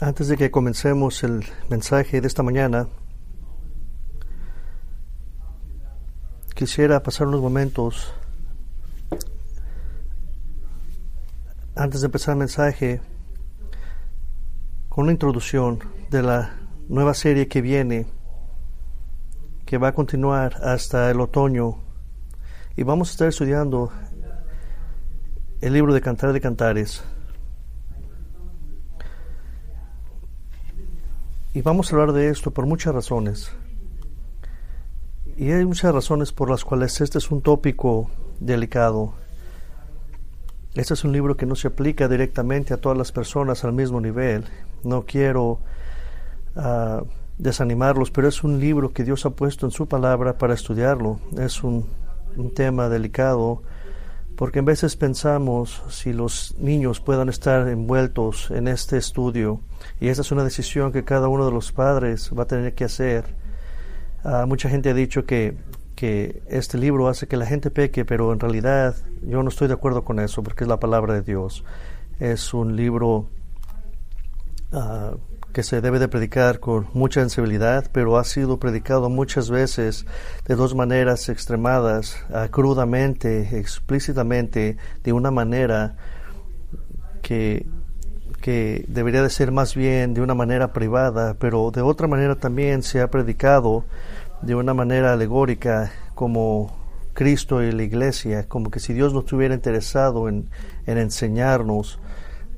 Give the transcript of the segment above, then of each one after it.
Antes de que comencemos el mensaje de esta mañana, quisiera pasar unos momentos antes de empezar el mensaje con una introducción de la nueva serie que viene, que va a continuar hasta el otoño, y vamos a estar estudiando el libro de Cantar de Cantares. Y vamos a hablar de esto por muchas razones. Y hay muchas razones por las cuales este es un tópico delicado. Este es un libro que no se aplica directamente a todas las personas al mismo nivel. No quiero uh, desanimarlos, pero es un libro que Dios ha puesto en su palabra para estudiarlo. Es un tema delicado porque en veces pensamos si los niños puedan estar envueltos en este estudio y esa es una decisión que cada uno de los padres va a tener que hacer. Uh, mucha gente ha dicho que, que este libro hace que la gente peque, pero en realidad yo no estoy de acuerdo con eso porque es la palabra de Dios. Es un libro uh, que se debe de predicar con mucha sensibilidad, pero ha sido predicado muchas veces de dos maneras extremadas, uh, crudamente, explícitamente, de una manera que, que debería de ser más bien de una manera privada, pero de otra manera también se ha predicado de una manera alegórica como Cristo y la iglesia, como que si Dios no estuviera interesado en, en enseñarnos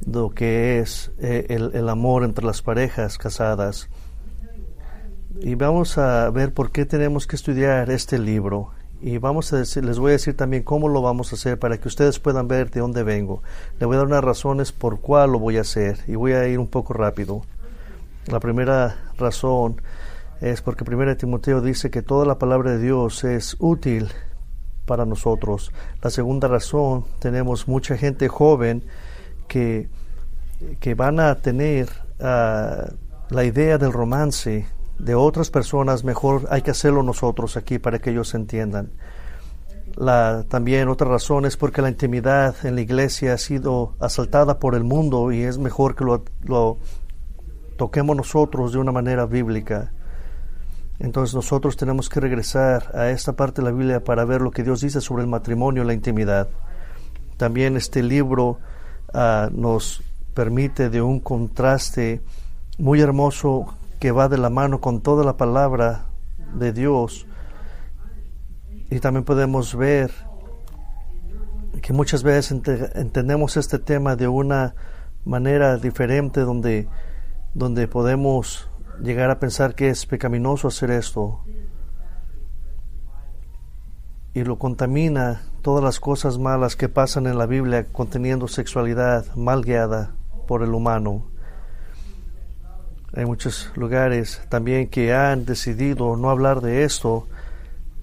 lo que es eh, el, el, amor entre las parejas casadas. Y vamos a ver por qué tenemos que estudiar este libro. Y vamos a decir, les voy a decir también cómo lo vamos a hacer para que ustedes puedan ver de dónde vengo. Le voy a dar unas razones por cuál lo voy a hacer y voy a ir un poco rápido. La primera razón es porque 1 Timoteo dice que toda la palabra de Dios es útil para nosotros. La segunda razón, tenemos mucha gente joven que, que van a tener uh, la idea del romance de otras personas, mejor hay que hacerlo nosotros aquí para que ellos entiendan. La, también otra razón es porque la intimidad en la iglesia ha sido asaltada por el mundo y es mejor que lo, lo toquemos nosotros de una manera bíblica. Entonces nosotros tenemos que regresar a esta parte de la Biblia para ver lo que Dios dice sobre el matrimonio y la intimidad. También este libro uh, nos permite de un contraste muy hermoso que va de la mano con toda la palabra de Dios. Y también podemos ver que muchas veces ent entendemos este tema de una manera diferente donde, donde podemos llegar a pensar que es pecaminoso hacer esto y lo contamina todas las cosas malas que pasan en la Biblia conteniendo sexualidad mal guiada por el humano. Hay muchos lugares también que han decidido no hablar de esto,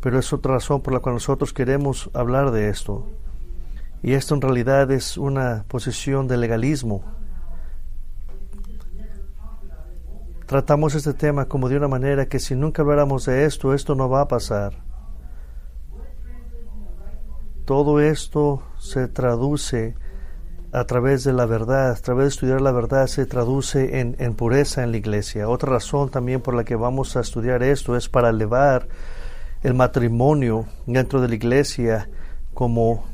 pero es otra razón por la cual nosotros queremos hablar de esto. Y esto en realidad es una posición de legalismo. Tratamos este tema como de una manera que si nunca habláramos de esto, esto no va a pasar. Todo esto se traduce a través de la verdad, a través de estudiar la verdad se traduce en, en, pureza en la iglesia. Otra razón también por la que vamos a estudiar esto es para elevar el matrimonio dentro de la iglesia como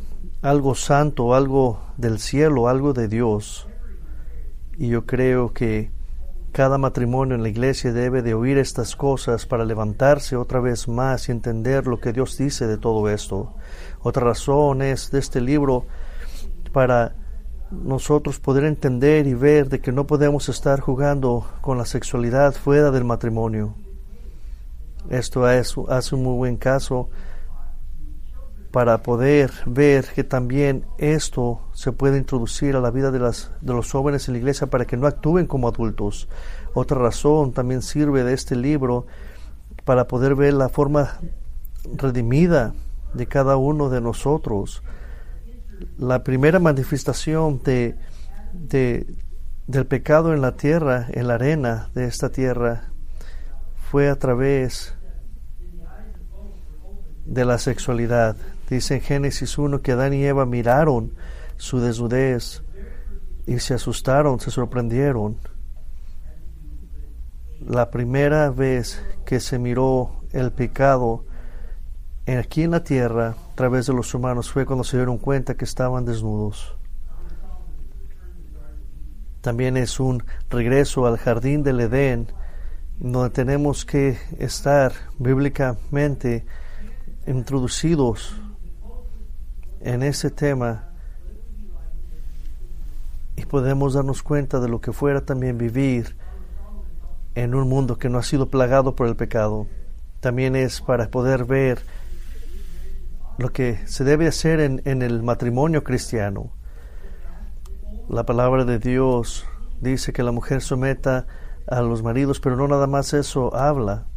algo santo, algo del cielo, algo de Dios. Y yo creo que cada matrimonio en la iglesia debe de oír estas cosas para levantarse otra vez más y entender lo que Dios dice de todo esto. Otra razón es de este libro para nosotros poder entender y ver de que no podemos estar jugando con la sexualidad fuera del matrimonio. Esto es, hace un muy buen caso para poder ver que también esto se puede introducir a la vida de, las, de los jóvenes en la iglesia para que no actúen como adultos. Otra razón también sirve de este libro para poder ver la forma redimida de cada uno de nosotros. La primera manifestación de, de, del pecado en la tierra, en la arena de esta tierra, fue a través de la sexualidad. Dice en Génesis 1 que Adán y Eva miraron su desnudez y se asustaron, se sorprendieron. la primera vez que se miró el pecado aquí en la tierra a través de los humanos fue cuando se dieron cuenta que estaban desnudos. También es un regreso al jardín del Edén, donde tenemos que estar bíblicamente introducidos en ese tema y podemos darnos cuenta de lo que fuera también vivir en un mundo que no ha sido plagado por el pecado. También es para poder ver lo que se debe hacer en, en el matrimonio cristiano. La palabra de Dios dice que la mujer someta a los maridos, pero no nada más eso habla.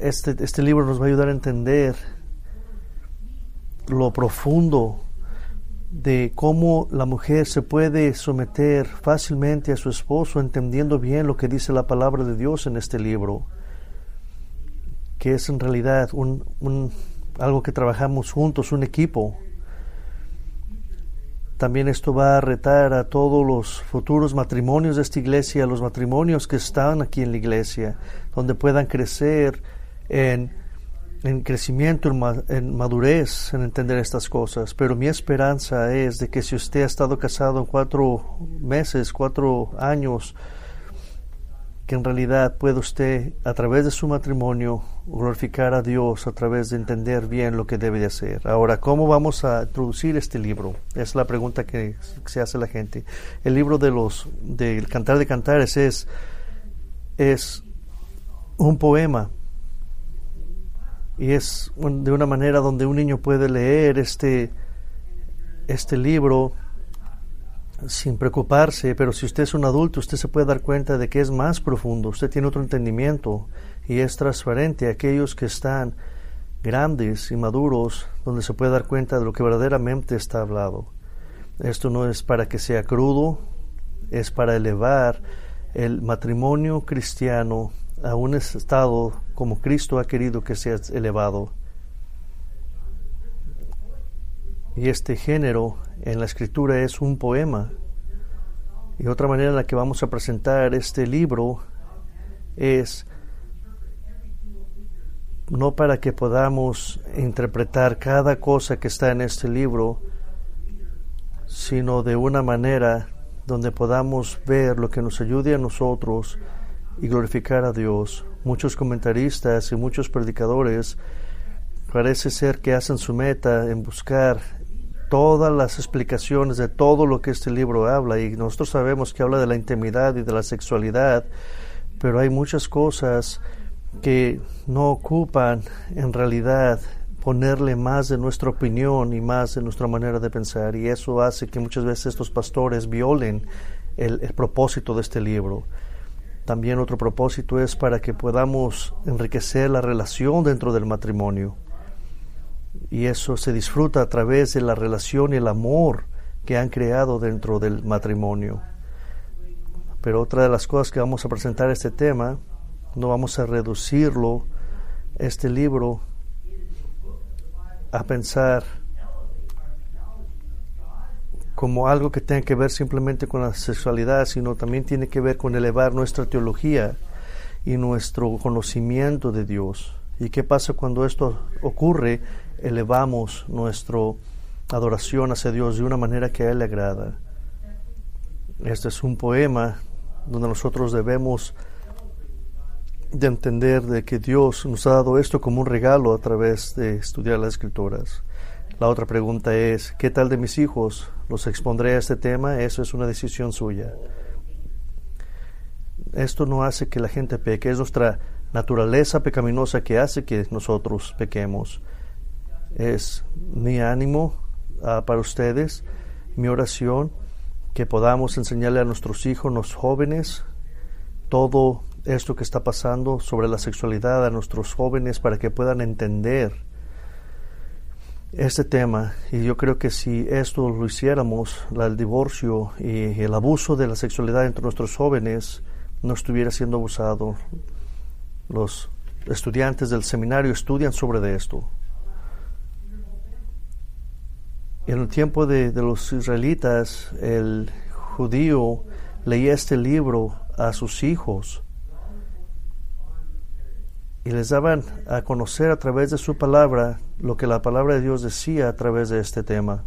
Este, este libro nos va a ayudar a entender lo profundo de cómo la mujer se puede someter fácilmente a su esposo entendiendo bien lo que dice la palabra de Dios en este libro, que es en realidad un, un, algo que trabajamos juntos, un equipo. También esto va a retar a todos los futuros matrimonios de esta iglesia, los matrimonios que están aquí en la iglesia, donde puedan crecer en en crecimiento, en madurez, en entender estas cosas. Pero mi esperanza es de que si usted ha estado casado en cuatro meses, cuatro años, que en realidad puede usted, a través de su matrimonio, glorificar a Dios a través de entender bien lo que debe de hacer. Ahora, ¿cómo vamos a introducir este libro? Es la pregunta que se hace la gente. El libro de los del Cantar de Cantares es, es un poema y es de una manera donde un niño puede leer este, este libro sin preocuparse, pero si usted es un adulto, usted se puede dar cuenta de que es más profundo, usted tiene otro entendimiento y es transparente a aquellos que están grandes y maduros, donde se puede dar cuenta de lo que verdaderamente está hablado. Esto no es para que sea crudo, es para elevar el matrimonio cristiano a un estado como Cristo ha querido que sea elevado. Y este género en la escritura es un poema. Y otra manera en la que vamos a presentar este libro es no para que podamos interpretar cada cosa que está en este libro, sino de una manera donde podamos ver lo que nos ayude a nosotros y glorificar a Dios. Muchos comentaristas y muchos predicadores parece ser que hacen su meta en buscar todas las explicaciones de todo lo que este libro habla y nosotros sabemos que habla de la intimidad y de la sexualidad, pero hay muchas cosas que no ocupan en realidad ponerle más de nuestra opinión y más de nuestra manera de pensar y eso hace que muchas veces estos pastores violen el, propósito de este libro. También otro propósito es para que podamos enriquecer la relación dentro del matrimonio. Y eso se disfruta a través de la relación y el amor que han creado dentro del matrimonio. Pero otra de las cosas que vamos a presentar este tema, no vamos a reducirlo, este libro, a pensar como algo que tenga que ver simplemente con la sexualidad, sino también tiene que ver con elevar nuestra teología y nuestro conocimiento de Dios. ¿Y qué pasa cuando esto ocurre? Elevamos nuestra adoración hacia Dios de una manera que a Él le agrada. Este es un poema donde nosotros debemos de entender de que Dios nos ha dado esto como un regalo a través de estudiar las escrituras. La otra pregunta es, ¿qué tal de mis hijos? ¿Los expondré a este tema? Eso es una decisión suya. Esto no hace que la gente peque, es nuestra naturaleza pecaminosa que hace que nosotros pequemos. Es mi ánimo uh, para ustedes, mi oración, que podamos enseñarle a nuestros hijos, los jóvenes, todo esto que está pasando sobre la sexualidad a nuestros jóvenes para que puedan entender este tema y yo creo que si esto lo hiciéramos, el divorcio y el abuso de la sexualidad entre nuestros jóvenes no estuviera siendo abusado. Los estudiantes del seminario estudian sobre esto. En el tiempo de, de los israelitas, el judío leía este libro a sus hijos y les daban a conocer a través de su palabra lo que la palabra de Dios decía a través de este tema.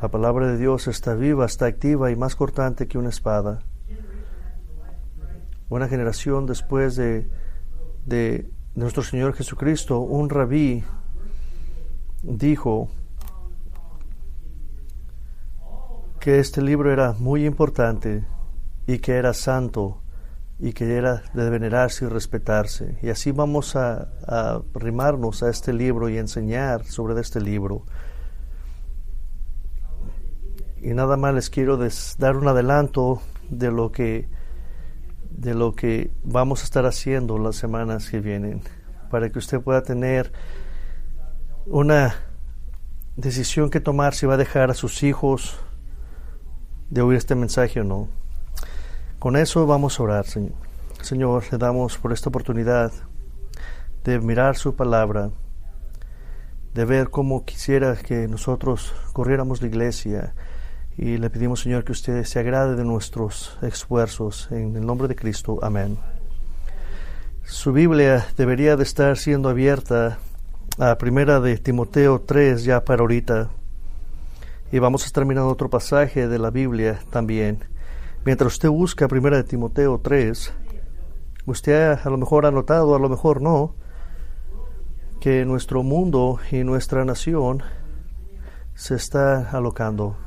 La palabra de Dios está viva, está activa y más cortante que una espada. Una generación después de, de nuestro Señor Jesucristo, un rabí dijo que este libro era muy importante y que era santo y que era de venerarse y respetarse. Y así vamos a, a rimarnos a este libro y enseñar sobre este libro. Y nada más les quiero dar un adelanto de lo que de lo que vamos a estar haciendo las semanas que vienen para que usted pueda tener una decisión que tomar si va a dejar a sus hijos de oír este mensaje o no. Con eso vamos a orar, Señor. Señor, le damos por esta oportunidad de mirar su palabra, de ver cómo quisiera que nosotros corriéramos la iglesia. Y le pedimos, Señor, que usted se agrade de nuestros esfuerzos. En el nombre de Cristo. Amén. Su Biblia debería de estar siendo abierta a primera de Timoteo 3 ya para ahorita. Y vamos a mirando otro pasaje de la Biblia también. Mientras usted busca Primera de Timoteo 3, usted a lo mejor ha notado, a lo mejor no, que nuestro mundo y nuestra nación se está alocando.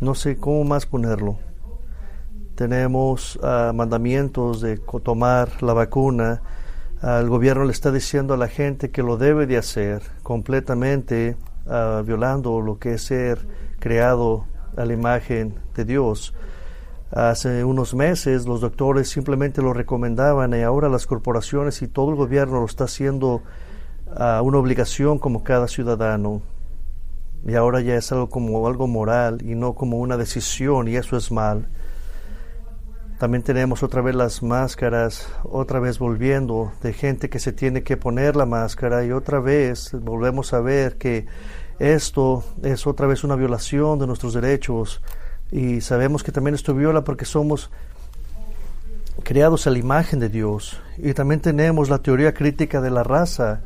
No sé cómo más ponerlo. Tenemos uh, mandamientos de tomar la vacuna. El gobierno le está diciendo a la gente que lo debe de hacer completamente uh, violando lo que es ser creado a la imagen de Dios. Hace unos meses los doctores simplemente lo recomendaban y ahora las corporaciones y todo el gobierno lo está haciendo a una obligación como cada ciudadano. Y ahora ya es algo como algo moral y no como una decisión y eso es mal. También tenemos otra vez las máscaras, otra vez volviendo de gente que se tiene que poner la máscara y otra vez volvemos a ver que esto es otra vez una violación de nuestros derechos y sabemos que también esto viola porque somos creados a la imagen de Dios. Y también tenemos la teoría crítica de la raza,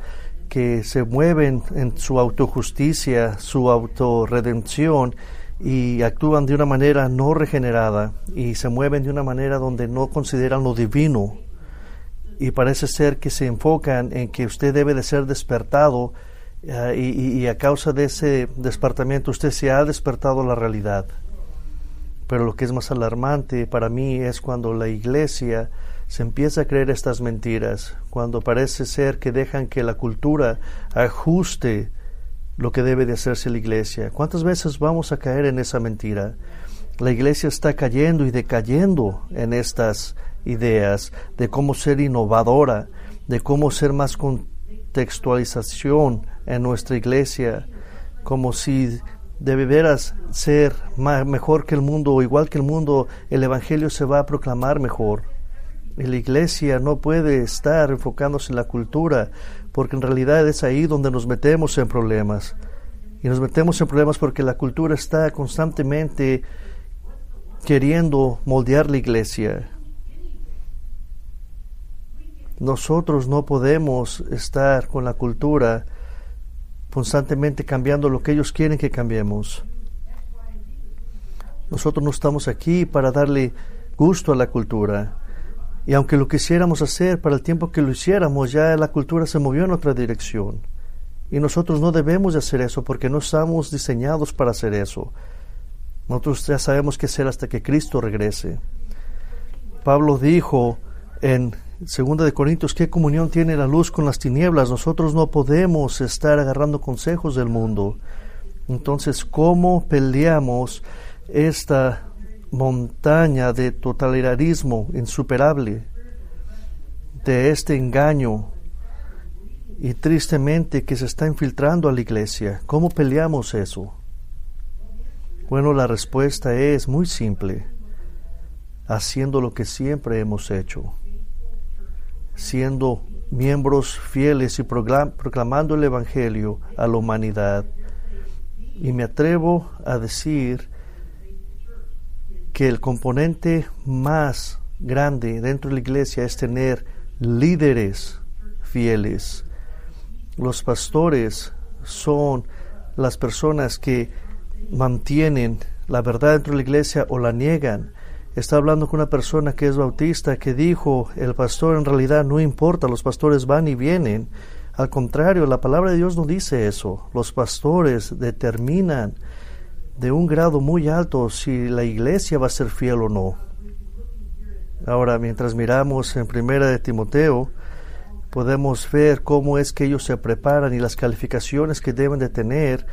que se mueven en su autojusticia, su autorredención y actúan de una manera no regenerada y se mueven de una manera donde no consideran lo divino. Y parece ser que se enfocan en que usted debe de ser despertado eh, y, y a causa de ese despertamiento usted se ha despertado la realidad. Pero lo que es más alarmante para mí es cuando la iglesia se empieza a creer estas mentiras, cuando parece ser que dejan que la cultura ajuste lo que debe de hacerse la iglesia. ¿Cuántas veces vamos a caer en esa mentira? La iglesia está cayendo y decayendo en estas ideas de cómo ser innovadora, de cómo ser más contextualización en nuestra iglesia, como si de veras ser mejor que el mundo o igual que el mundo, el Evangelio se va a proclamar mejor. La iglesia no puede estar enfocándose en la cultura, porque en realidad es ahí donde nos metemos en problemas. Y nos metemos en problemas porque la cultura está constantemente queriendo moldear la iglesia. Nosotros no podemos estar con la cultura constantemente cambiando lo que ellos quieren que cambiemos. Nosotros no estamos aquí para darle gusto a la cultura. Y aunque lo quisiéramos hacer, para el tiempo que lo hiciéramos, ya la cultura se movió en otra dirección. Y nosotros no debemos de hacer eso porque no estamos diseñados para hacer eso. Nosotros ya sabemos qué hacer hasta que Cristo regrese. Pablo dijo en Segunda de Corintios, ¿qué comunión tiene la luz con las tinieblas? Nosotros no podemos estar agarrando consejos del mundo. Entonces, ¿cómo peleamos esta montaña de totalitarismo insuperable, de este engaño y tristemente que se está infiltrando a la iglesia? ¿Cómo peleamos eso? Bueno, la respuesta es muy simple, haciendo lo que siempre hemos hecho siendo miembros fieles y proclamando el Evangelio a la humanidad. Y me atrevo a decir que el componente más grande dentro de la iglesia es tener líderes fieles. Los pastores son las personas que mantienen la verdad dentro de la iglesia o la niegan. Está hablando con una persona que es bautista que dijo, el pastor en realidad no importa, los pastores van y vienen. Al contrario, la palabra de Dios no dice eso. Los pastores determinan de un grado muy alto si la iglesia va a ser fiel o no. Ahora, mientras miramos en primera de Timoteo, podemos ver cómo es que ellos se preparan y las calificaciones que deben de tener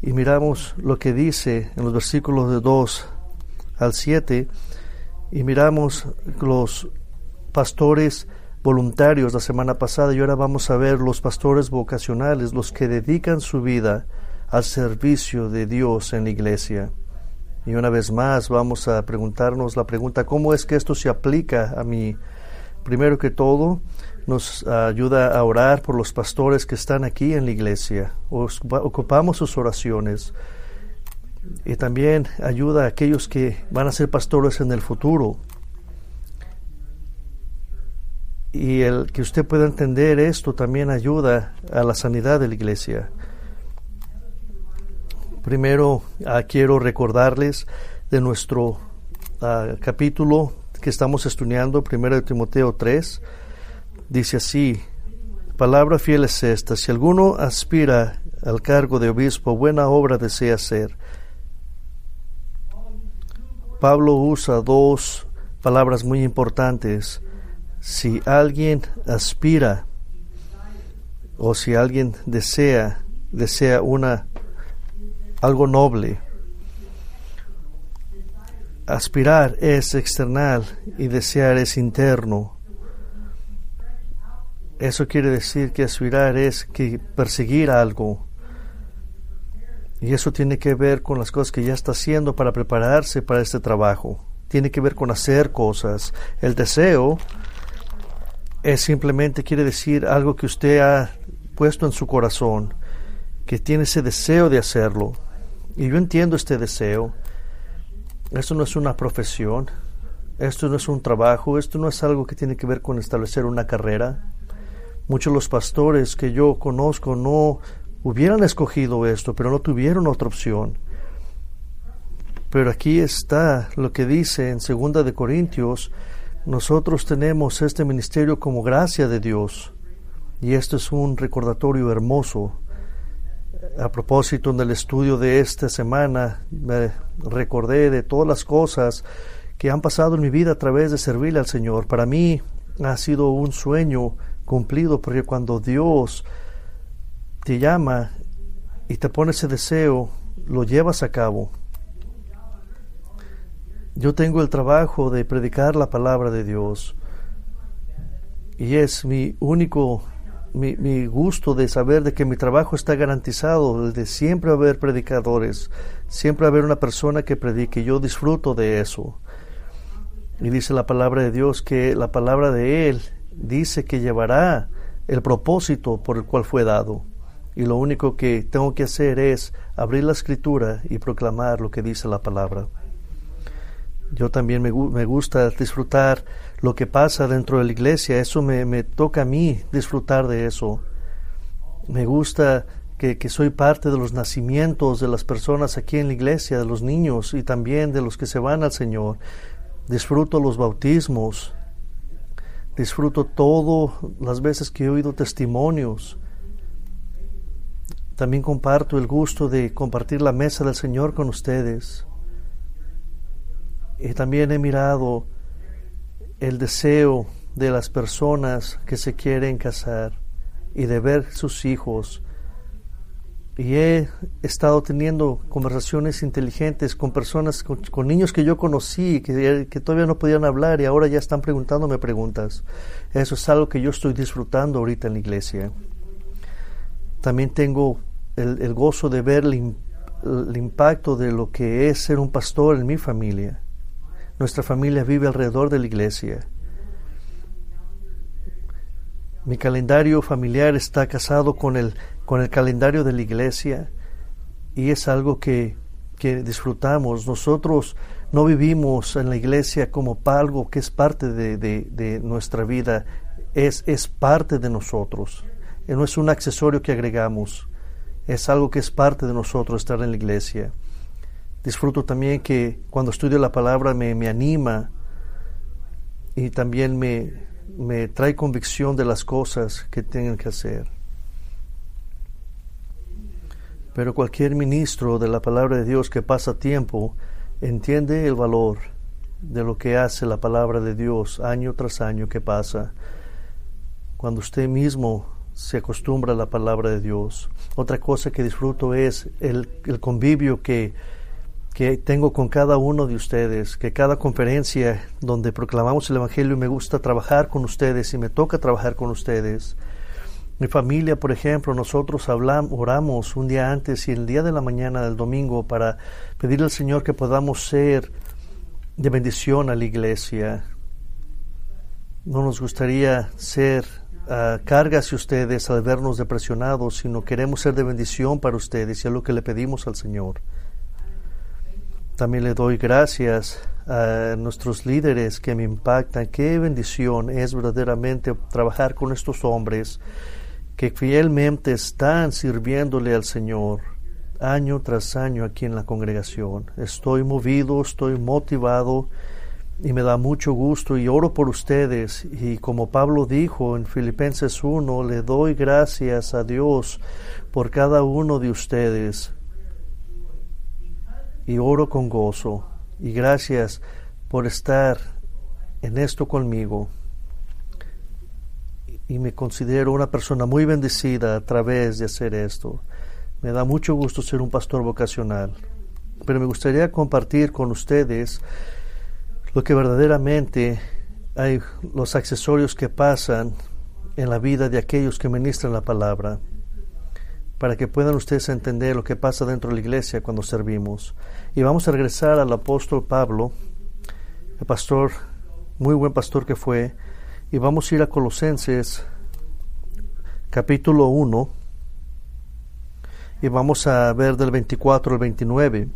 y miramos lo que dice en los versículos de 2 al 7 y miramos los pastores voluntarios la semana pasada y ahora vamos a ver los pastores vocacionales, los que dedican su vida al servicio de Dios en la iglesia. Y una vez más vamos a preguntarnos la pregunta, ¿cómo es que esto se aplica a mí? Primero que todo, nos ayuda a orar por los pastores que están aquí en la iglesia. Ocupamos sus oraciones. Y también ayuda a aquellos que van a ser pastores en el futuro. Y el que usted pueda entender esto también ayuda a la sanidad de la iglesia. Primero ah, quiero recordarles de nuestro ah, capítulo que estamos estudiando, primero de Timoteo 3 dice así, palabra fiel es esta, si alguno aspira al cargo de obispo, buena obra desea hacer. Pablo usa dos palabras muy importantes. Si alguien aspira o si alguien desea, desea una algo noble. Aspirar es external y desear es interno. Eso quiere decir que aspirar es que perseguir algo. Y eso tiene que ver con las cosas que ya está haciendo para prepararse para este trabajo. Tiene que ver con hacer cosas. El deseo es simplemente quiere decir algo que usted ha puesto en su corazón, que tiene ese deseo de hacerlo. Y yo entiendo este deseo. Esto no es una profesión, esto no es un trabajo, esto no es algo que tiene que ver con establecer una carrera. Muchos de los pastores que yo conozco no hubieran escogido esto, pero no tuvieron otra opción. Pero aquí está lo que dice en Segunda de Corintios, nosotros tenemos este ministerio como gracia de Dios. Y esto es un recordatorio hermoso. A propósito del estudio de esta semana, me recordé de todas las cosas que han pasado en mi vida a través de servirle al Señor. Para mí ha sido un sueño cumplido, porque cuando Dios te llama y te pone ese deseo, lo llevas a cabo. Yo tengo el trabajo de predicar la palabra de Dios y es mi único, mi, mi, gusto de saber de que mi trabajo está garantizado, de siempre haber predicadores, siempre haber una persona que predique. Yo disfruto de eso. Y dice la palabra de Dios que la palabra de Él dice que llevará el propósito por el cual fue dado. Y lo único que tengo que hacer es abrir la escritura y proclamar lo que dice la palabra. Yo también me, me gusta disfrutar lo que pasa dentro de la iglesia. Eso me, me toca a mí disfrutar de eso. Me gusta que, que, soy parte de los nacimientos de las personas aquí en la iglesia, de los niños y también de los que se van al Señor. Disfruto los bautismos, Disfruto todas las veces que he oído testimonios. También comparto el gusto de compartir la mesa del Señor con ustedes. Y también he mirado el deseo de las personas que se quieren casar y de ver sus hijos y he estado teniendo conversaciones inteligentes con personas, con, niños que yo conocí, que, que, todavía no podían hablar y ahora ya están preguntándome preguntas. Eso es algo que yo estoy disfrutando ahorita en la iglesia. También tengo el, gozo de ver el, impacto de lo que es ser un pastor en mi familia. Nuestra familia vive alrededor de la iglesia. Mi calendario familiar está casado con el con el calendario de la iglesia y es algo que que disfrutamos. Nosotros no vivimos en la iglesia como algo que es parte de, de nuestra vida, es, es parte de nosotros. No es un accesorio que agregamos, es algo que es parte de nosotros estar en la iglesia. Disfruto también que cuando estudio la palabra me, me anima y también me, me trae convicción de las cosas que tengo que hacer. Pero cualquier ministro de la palabra de Dios que pasa tiempo entiende el valor de lo que hace la palabra de Dios año tras año que pasa. Cuando usted mismo se acostumbra a la palabra de Dios. Otra cosa que disfruto es el, el convivio que, que tengo con cada uno de ustedes, que cada conferencia donde proclamamos el Evangelio me gusta trabajar con ustedes y me toca trabajar con ustedes. Mi familia, por ejemplo, nosotros hablamos, oramos un día antes y el día de la mañana del domingo para pedirle al Señor que podamos ser de bendición a la iglesia. No nos gustaría ser uh, ustedes al vernos depresionados, sino queremos ser de bendición para ustedes y es lo que le pedimos al Señor. También le doy gracias a nuestros líderes que me impactan. Qué bendición es verdaderamente trabajar con estos hombres que fielmente están sirviéndole al Señor año tras año aquí en la congregación. Estoy movido, estoy motivado y me da mucho gusto y oro por ustedes. Y como Pablo dijo en Filipenses 1, le doy gracias a Dios por cada uno de ustedes. Y oro con gozo. Y gracias por estar en esto conmigo. Y me considero una persona muy bendecida a través de hacer esto. Me da mucho gusto ser un pastor vocacional, pero me gustaría compartir con ustedes lo que verdaderamente hay los accesorios que pasan en la vida de aquellos que ministran la palabra, para que puedan ustedes entender lo que pasa dentro de la iglesia cuando servimos. Y vamos a regresar al apóstol Pablo, el pastor, muy buen pastor que fue, y vamos a ir a Colosenses capítulo 1 y vamos a ver del 24 al 29.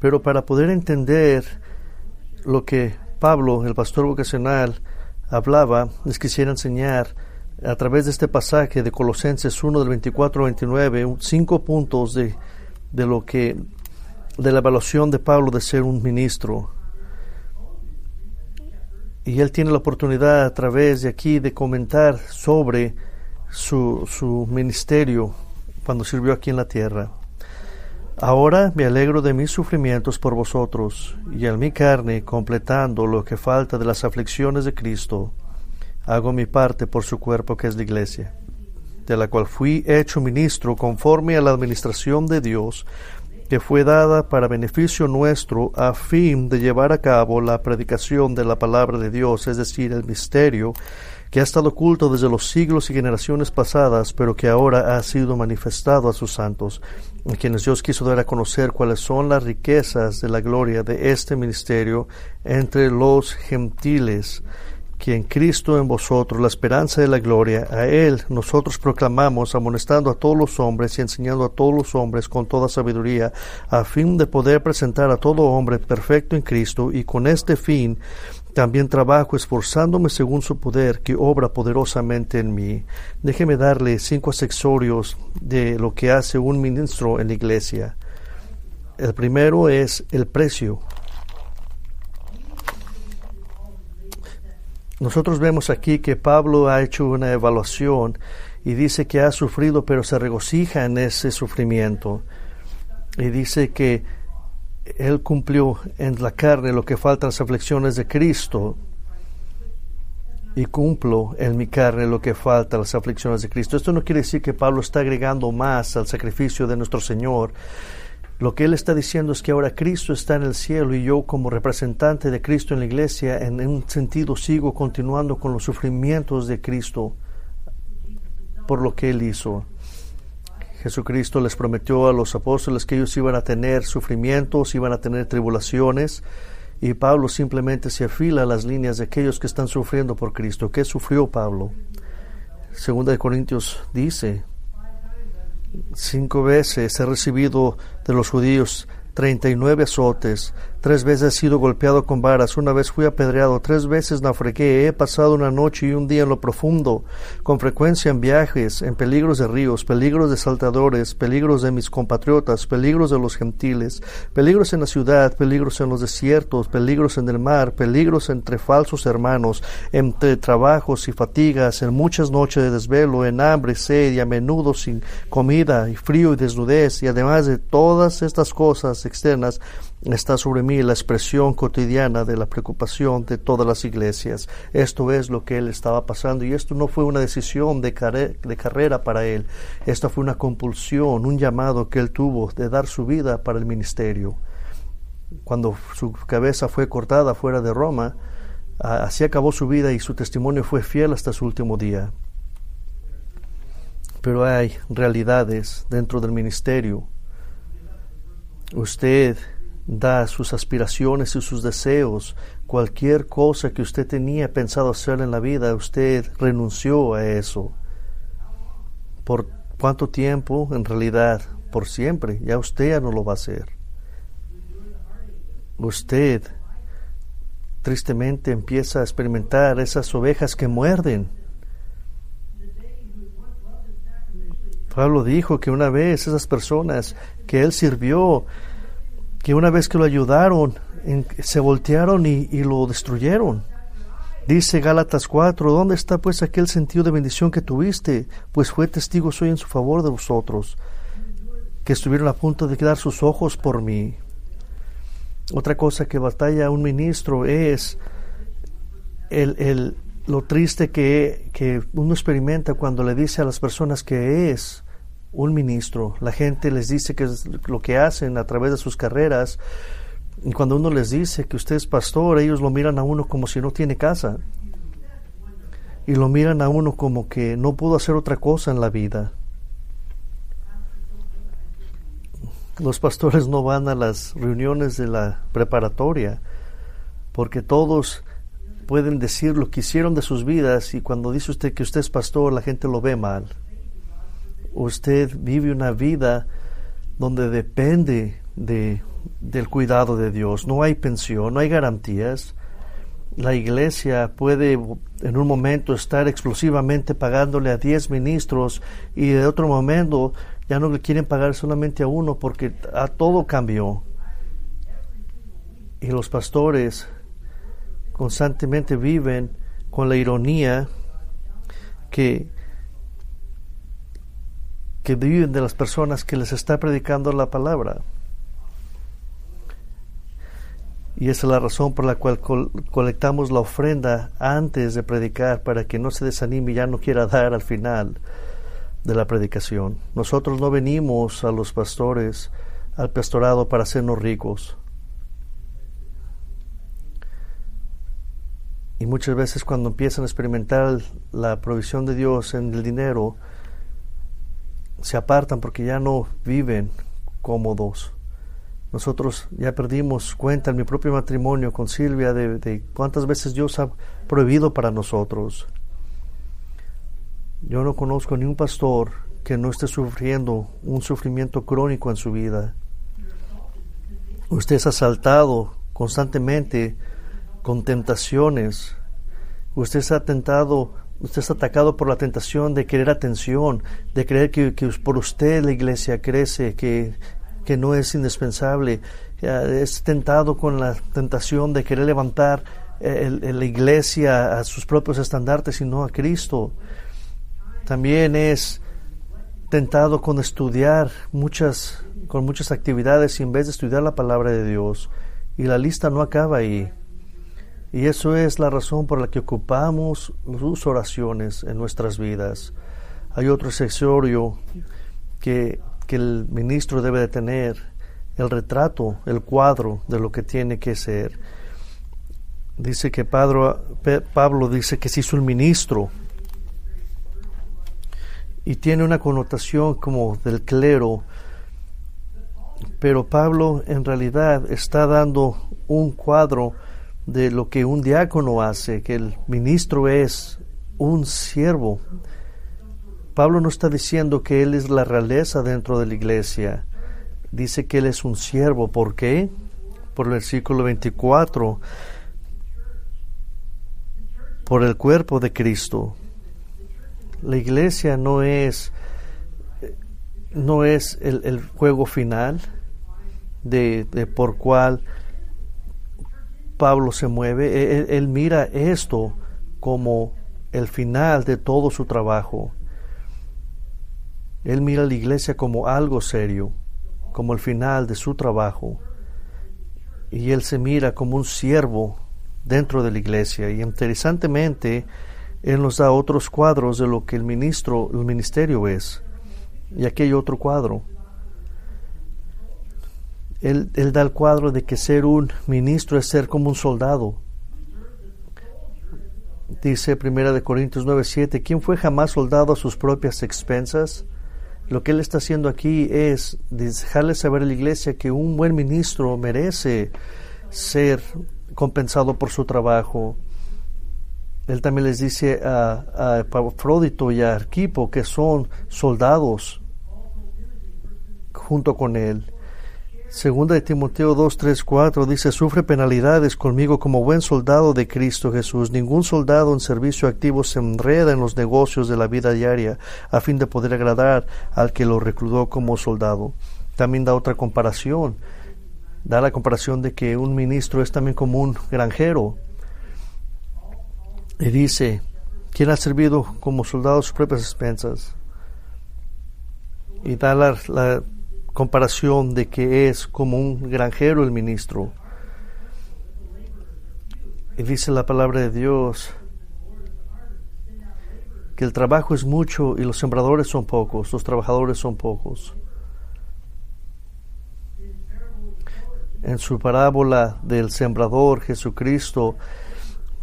Pero para poder entender lo que Pablo, el pastor vocacional, hablaba, les quisiera enseñar a través de este pasaje de Colosenses 1 del 24 al 29, cinco puntos de, de lo que, de la evaluación de Pablo de ser un ministro. Y él tiene la oportunidad a través de aquí de comentar sobre su, su ministerio cuando sirvió aquí en la tierra. Ahora me alegro de mis sufrimientos por vosotros, y en mi carne, completando lo que falta de las aflicciones de Cristo, hago mi parte por su cuerpo que es la iglesia, de la cual fui hecho ministro conforme a la administración de Dios, que fue dada para beneficio nuestro a fin de llevar a cabo la predicación de la palabra de Dios, es decir, el misterio que ha estado oculto desde los siglos y generaciones pasadas, pero que ahora ha sido manifestado a sus santos, a quienes Dios quiso dar a conocer cuáles son las riquezas de la gloria de este ministerio entre los gentiles, que en Cristo en vosotros, la esperanza de la gloria, a Él nosotros proclamamos, amonestando a todos los hombres y enseñando a todos los hombres con toda sabiduría, a fin de poder presentar a todo hombre perfecto en Cristo, y con este fin también trabajo esforzándome según su poder que obra poderosamente en mí. Déjeme darle cinco accesorios de lo que hace un ministro en la iglesia. El primero es el precio. Nosotros vemos aquí que Pablo ha hecho una evaluación y dice que ha sufrido pero se regocija en ese sufrimiento. Y dice que él cumplió en la carne lo que faltan las aflicciones de Cristo y cumplo en mi carne lo que falta las aflicciones de Cristo. Esto no quiere decir que Pablo está agregando más al sacrificio de nuestro Señor. Lo que él está diciendo es que ahora Cristo está en el cielo y yo como representante de Cristo en la iglesia, en un sentido sigo continuando con los sufrimientos de Cristo por lo que él hizo. Jesucristo les prometió a los apóstoles que ellos iban a tener sufrimientos, iban a tener tribulaciones, y Pablo simplemente se afila a las líneas de aquellos que están sufriendo por Cristo. ¿Qué sufrió Pablo? Segunda de Corintios dice, Cinco veces he recibido de los judíos treinta y nueve azotes. Tres veces he sido golpeado con varas, una vez fui apedreado, tres veces naufragué, he pasado una noche y un día en lo profundo, con frecuencia en viajes, en peligros de ríos, peligros de saltadores, peligros de mis compatriotas, peligros de los gentiles, peligros en la ciudad, peligros en los desiertos, peligros en el mar, peligros entre falsos hermanos, entre trabajos y fatigas, en muchas noches de desvelo, en hambre, sed y a menudo sin comida y frío y desnudez, y además de todas estas cosas externas, está sobre mí la expresión cotidiana de la preocupación de todas las iglesias. Esto es lo que él estaba pasando y esto no fue una decisión de, de, carrera para él, esta fue una compulsión, un llamado que él tuvo de dar su vida para el ministerio. Cuando su cabeza fue cortada fuera de Roma, así acabó su vida y su testimonio fue fiel hasta su último día. Pero hay realidades dentro del ministerio. Usted da sus aspiraciones y sus deseos, cualquier cosa que usted tenía pensado hacer en la vida, usted renunció a eso. ¿Por cuánto tiempo? En realidad, por siempre. Ya usted ya no lo va a hacer. Usted tristemente empieza a experimentar esas ovejas que muerden. Pablo dijo que una vez esas personas que él sirvió que una vez que lo ayudaron, se voltearon y, lo destruyeron. Dice Gálatas 4, ¿dónde está pues aquel sentido de bendición que tuviste? Pues fue testigo soy en su favor de vosotros, que estuvieron a punto de quedar sus ojos por mí. Otra cosa que batalla un ministro es el, el, lo triste que, que uno experimenta cuando le dice a las personas que es un ministro. La gente les dice que es lo que hacen a través de sus carreras. Y cuando uno les dice que usted es pastor, ellos lo miran a uno como si no tiene casa. Y lo miran a uno como que no pudo hacer otra cosa en la vida. Los pastores no van a las reuniones de la preparatoria porque todos pueden decir lo que hicieron de sus vidas y cuando dice usted que usted es pastor, la gente lo ve mal usted vive una vida donde depende de, del cuidado de Dios. No hay pensión, no hay garantías. La iglesia puede en un momento estar exclusivamente pagándole a 10 ministros y de otro momento ya no le quieren pagar solamente a uno porque a todo cambió. Y los pastores constantemente viven con la ironía que que viven de las personas que les está predicando la palabra. Y esa es la razón por la cual colectamos la ofrenda antes de predicar para que no se desanime y ya no quiera dar al final de la predicación. Nosotros no venimos a los pastores, al pastorado para hacernos ricos. Y muchas veces cuando empiezan a experimentar la provisión de Dios en el dinero, se apartan porque ya no viven cómodos. Nosotros ya perdimos cuenta en mi propio matrimonio con Silvia de, cuántas veces Dios ha prohibido para nosotros. Yo no conozco ni un pastor que no esté sufriendo un sufrimiento crónico en su vida. Usted es asaltado constantemente con tentaciones. Usted ha tentado Usted está atacado por la tentación de querer atención, de creer que, por usted la iglesia crece, que, que no es indispensable. Es tentado con la tentación de querer levantar eh, la iglesia a sus propios estandartes y no a Cristo. También es tentado con estudiar muchas, con muchas actividades y en vez de estudiar la palabra de Dios. Y la lista no acaba ahí. Y eso es la razón por la que ocupamos sus oraciones en nuestras vidas. Hay otro accesorio que, que el ministro debe de tener, el retrato, el cuadro de lo que tiene que ser. Dice que Pablo, Pablo dice que se hizo un ministro y tiene una connotación como del clero, pero Pablo en realidad está dando un cuadro de lo que un diácono hace, que el ministro es un siervo. Pablo no está diciendo que él es la realeza dentro de la iglesia. Dice que él es un siervo. ¿Por qué? Por el versículo 24. Por el cuerpo de Cristo. La iglesia no es no es el, juego final de, de, por cual Pablo se mueve. Él, él mira esto como el final de todo su trabajo. Él mira la iglesia como algo serio, como el final de su trabajo. Y él se mira como un siervo dentro de la iglesia. Y interesantemente, él nos da otros cuadros de lo que el ministro, el ministerio es. Y aquí otro cuadro. Él, él da el cuadro de que ser un ministro es ser como un soldado. Dice Primera de Corintios 9:7, ¿quién fue jamás soldado a sus propias expensas? Lo que él está haciendo aquí es dejarle saber a la iglesia que un buen ministro merece ser compensado por su trabajo. Él también les dice a, a y a Arquipo que son soldados junto con él. Segunda de Timoteo 2, 3, 4 dice, sufre penalidades conmigo como buen soldado de Cristo Jesús. Ningún soldado en servicio activo se enreda en los negocios de la vida diaria a fin de poder agradar al que lo reclutó como soldado. También da otra comparación. Da la comparación de que un ministro es también como un granjero. Y dice, ¿quién ha servido como soldado a sus propias expensas? Y da la, la comparación de que es como un granjero el ministro. Y dice la palabra de Dios que el trabajo es mucho y los sembradores son pocos, los trabajadores son pocos. En su parábola del sembrador, Jesucristo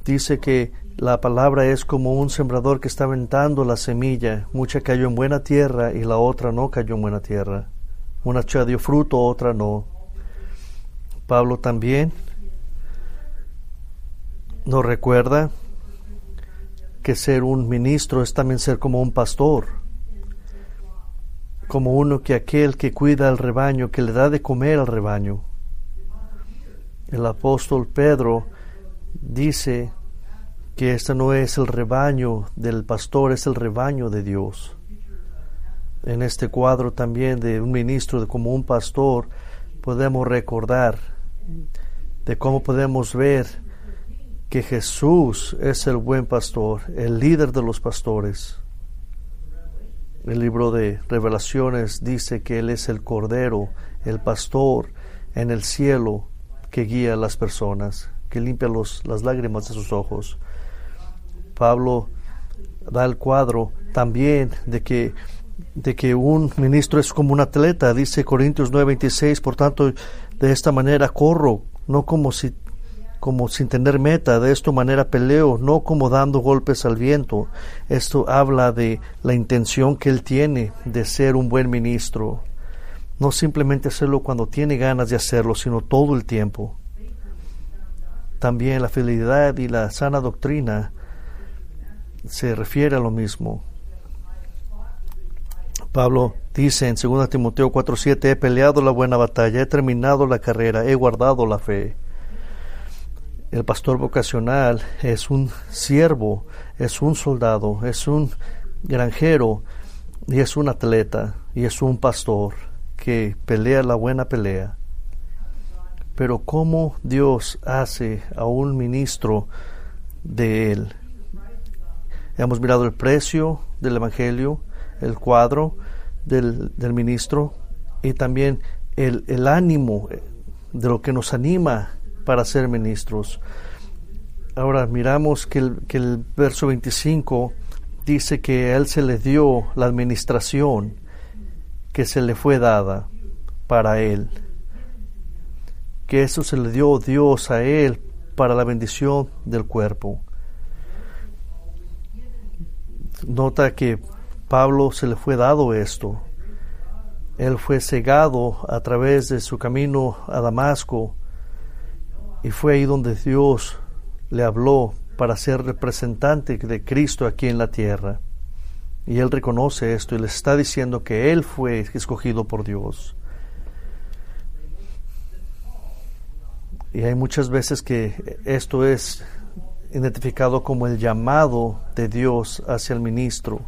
dice que la palabra es como un sembrador que está aventando la semilla. Mucha cayó en buena tierra y la otra no cayó en buena tierra. Una dio fruto, otra no. Pablo también nos recuerda que ser un ministro es también ser como un pastor, como uno que aquel que cuida al rebaño, que le da de comer al rebaño. El apóstol Pedro dice que este no es el rebaño del pastor, es el rebaño de Dios en este cuadro también de un ministro de como un pastor, podemos recordar de cómo podemos ver que Jesús es el buen pastor, el líder de los pastores. El libro de revelaciones dice que Él es el cordero, el pastor en el cielo que guía a las personas, que limpia los, las lágrimas de sus ojos. Pablo da el cuadro también de que de que un ministro es como un atleta, dice Corintios 9:26, por tanto, de esta manera corro, no como si como sin tener meta, de esta manera peleo, no como dando golpes al viento. Esto habla de la intención que él tiene de ser un buen ministro. No simplemente hacerlo cuando tiene ganas de hacerlo, sino todo el tiempo. También la fidelidad y la sana doctrina se refiere a lo mismo. Pablo dice en 2 Timoteo 4:7, he peleado la buena batalla, he terminado la carrera, he guardado la fe. El pastor vocacional es un siervo, es un soldado, es un granjero y es un atleta y es un pastor que pelea la buena pelea. Pero ¿cómo Dios hace a un ministro de él? Hemos mirado el precio del Evangelio, el cuadro del, del ministro y también el, el, ánimo de lo que nos anima para ser ministros. Ahora miramos que el, que el verso 25 dice que a él se le dio la administración que se le fue dada para él, que eso se le dio Dios a él para la bendición del cuerpo. Nota que Pablo se le fue dado esto. Él fue cegado a través de su camino a Damasco y fue ahí donde Dios le habló para ser representante de Cristo aquí en la tierra. Y él reconoce esto y les está diciendo que él fue escogido por Dios. Y hay muchas veces que esto es identificado como el llamado de Dios hacia el ministro,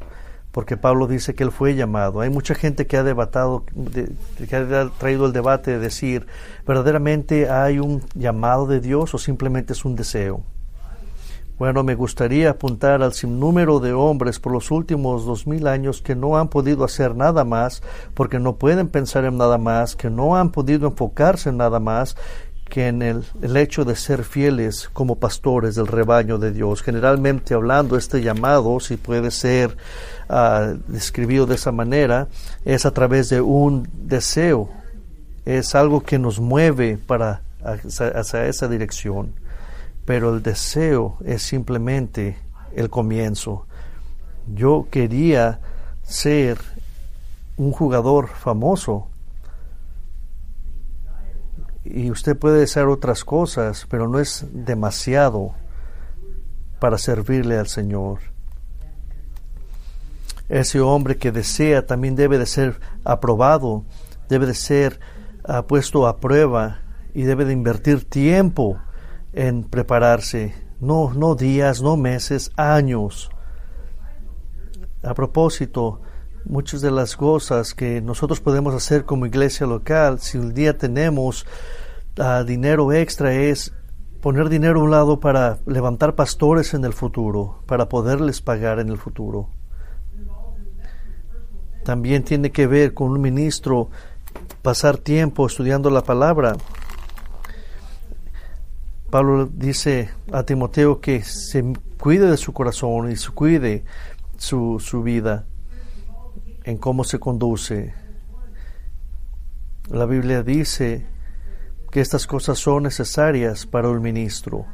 porque Pablo dice que él fue llamado. Hay mucha gente que ha debatado, que ha traído el debate de decir, ¿verdaderamente hay un llamado de Dios o simplemente es un deseo? Bueno, me gustaría apuntar al sinnúmero de hombres por los últimos dos mil años que no han podido hacer nada más, porque no pueden pensar en nada más, que no han podido enfocarse en nada más, que en el, hecho de ser fieles como pastores del rebaño de Dios. Generalmente hablando, este llamado, si puede ser uh, describido de esa manera, es a través de un deseo, es algo que nos mueve para hacia esa dirección, pero el deseo es simplemente el comienzo. Yo quería ser un jugador famoso, y usted puede desear otras cosas, pero no es demasiado para servirle al Señor. Ese hombre que desea también debe de ser aprobado, debe de ser uh, puesto a prueba y debe de invertir tiempo en prepararse, no, no días, no meses, años. A propósito, muchas de las cosas que nosotros podemos hacer como iglesia local, si un día tenemos uh, dinero extra, es poner dinero a un lado para levantar pastores en el futuro, para poderles pagar en el futuro. También tiene que ver con un ministro pasar tiempo estudiando la palabra. Pablo dice a Timoteo que se cuide de su corazón y se cuide su, su vida en cómo se conduce. La Biblia dice que estas cosas son necesarias para un ministro.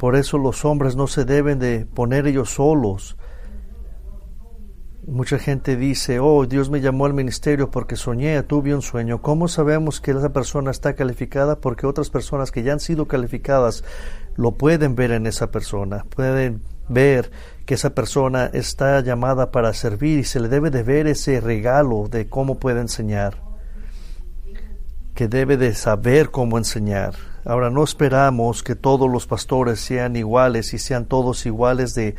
Por eso los hombres no se deben de poner ellos solos. Mucha gente dice, oh, Dios me llamó al ministerio porque soñé, tuve un sueño. ¿Cómo sabemos que esa persona está calificada? Porque otras personas que ya han sido calificadas lo pueden ver en esa persona, pueden ver que esa persona está llamada para servir y se le debe de ver ese regalo de cómo puede enseñar, que debe de saber cómo enseñar. Ahora no esperamos que todos los pastores sean iguales y sean todos iguales de,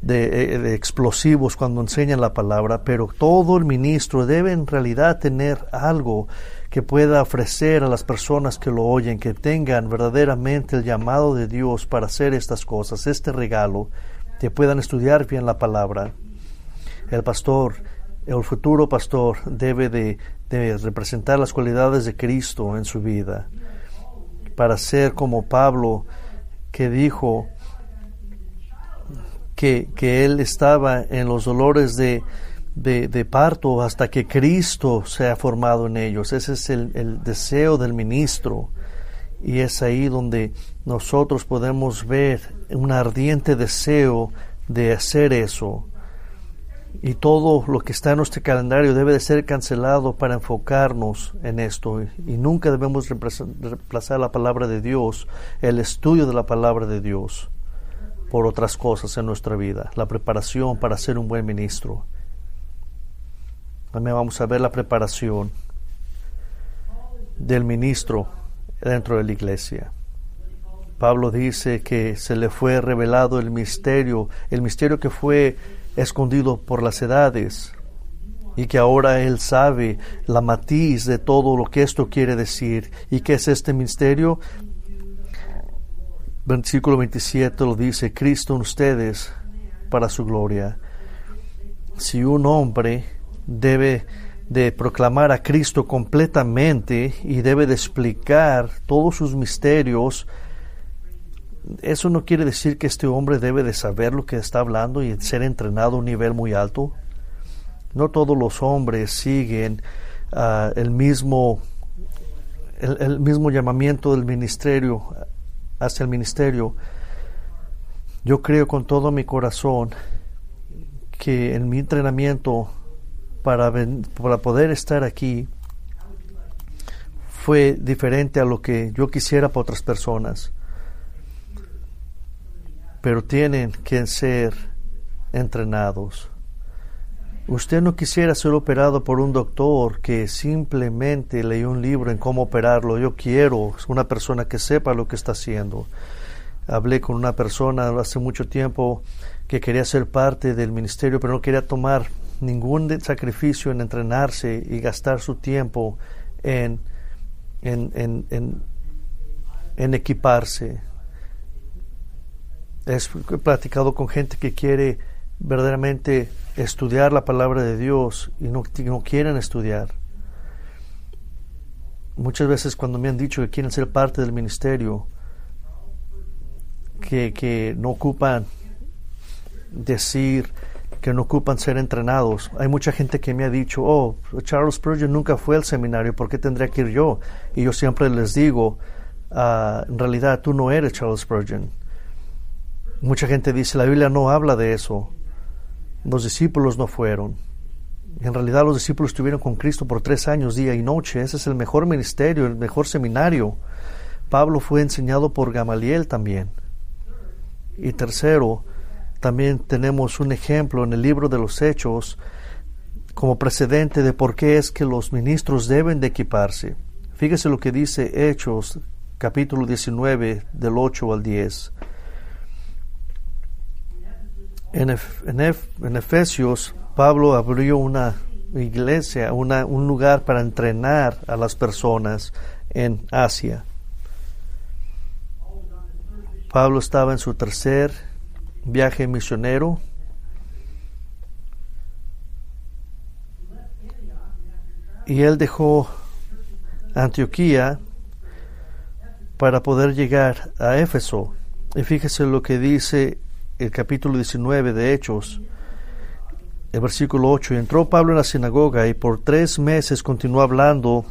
de, de, explosivos cuando enseñan la palabra, pero todo el ministro debe en realidad tener algo que pueda ofrecer a las personas que lo oyen, que tengan verdaderamente el llamado de Dios para hacer estas cosas, este regalo, que puedan estudiar bien la palabra. El pastor, el futuro pastor, debe de, representar las cualidades de Cristo en su vida, para ser como Pablo, que dijo que, que él estaba en los dolores de, de, parto hasta que Cristo sea formado en ellos. Ese es el, el, deseo del ministro. Y es ahí donde nosotros podemos ver un ardiente deseo de hacer eso. Y todo lo que está en nuestro calendario debe de ser cancelado para enfocarnos en esto. Y nunca debemos reemplazar la palabra de Dios, el estudio de la palabra de Dios, por otras cosas en nuestra vida. La preparación para ser un buen ministro. También vamos a ver la preparación del ministro dentro de la iglesia. Pablo dice que se le fue revelado el misterio, el misterio que fue escondido por las edades y que ahora él sabe la matiz de todo lo que esto quiere decir. ¿Y qué es este misterio? Versículo 27 lo dice, Cristo en ustedes para su gloria. Si un hombre debe de proclamar a Cristo completamente y debe de explicar todos sus misterios. Eso no quiere decir que este hombre debe de saber lo que está hablando y ser entrenado a un nivel muy alto. No todos los hombres siguen uh, el mismo el, mismo llamamiento del ministerio hacia el ministerio. Yo creo con todo mi corazón que en mi entrenamiento para, para poder estar aquí fue diferente a lo que yo quisiera para otras personas. Pero tienen que ser entrenados. Usted no quisiera ser operado por un doctor que simplemente leyó un libro en cómo operarlo. Yo quiero una persona que sepa lo que está haciendo. Hablé con una persona hace mucho tiempo que quería ser parte del ministerio, pero no quería tomar ningún sacrificio en entrenarse y gastar su tiempo en, en, en, en, equiparse. He platicado con gente que quiere verdaderamente estudiar la palabra de Dios y no, no quieren estudiar. Muchas veces cuando me han dicho que quieren ser parte del ministerio, que, que no ocupan decir, que no ocupan ser entrenados. Hay mucha gente que me ha dicho, oh, Charles Spurgeon nunca fue al seminario, ¿por qué tendría que ir yo? Y yo siempre les digo, ah, en realidad tú no eres Charles Spurgeon. Mucha gente dice, la Biblia no habla de eso. Los discípulos no fueron. En realidad los discípulos estuvieron con Cristo por tres años, día y noche. Ese es el mejor ministerio, el mejor seminario. Pablo fue enseñado por Gamaliel también. Y tercero, también tenemos un ejemplo en el libro de los Hechos como precedente de por qué es que los ministros deben de equiparse. Fíjese lo que dice Hechos capítulo 19 del 8 al 10. En, Efesios, Pablo abrió una iglesia, una, un lugar para entrenar a las personas en Asia. Pablo estaba en su tercer viaje misionero. Y él dejó Antioquía para poder llegar a Éfeso. Y fíjese lo que dice el capítulo 19 de Hechos, el versículo 8. Entró Pablo en la sinagoga y por tres meses continuó hablando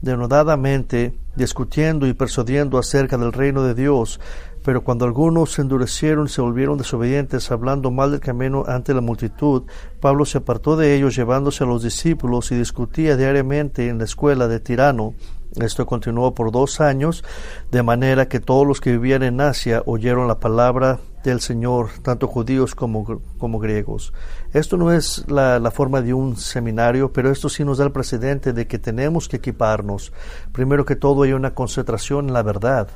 denodadamente, discutiendo y persuadiendo acerca del reino de Dios pero cuando algunos se endurecieron y se volvieron desobedientes, hablando mal del camino ante la multitud, Pablo se apartó de ellos llevándose a los discípulos y discutía diariamente en la escuela de Tirano. Esto continuó por dos años, de manera que todos los que vivían en Asia oyeron la palabra del Señor, tanto judíos como, como griegos. Esto no es la, la, forma de un seminario, pero esto sí nos da el precedente de que tenemos que equiparnos. Primero que todo hay una concentración en la verdad.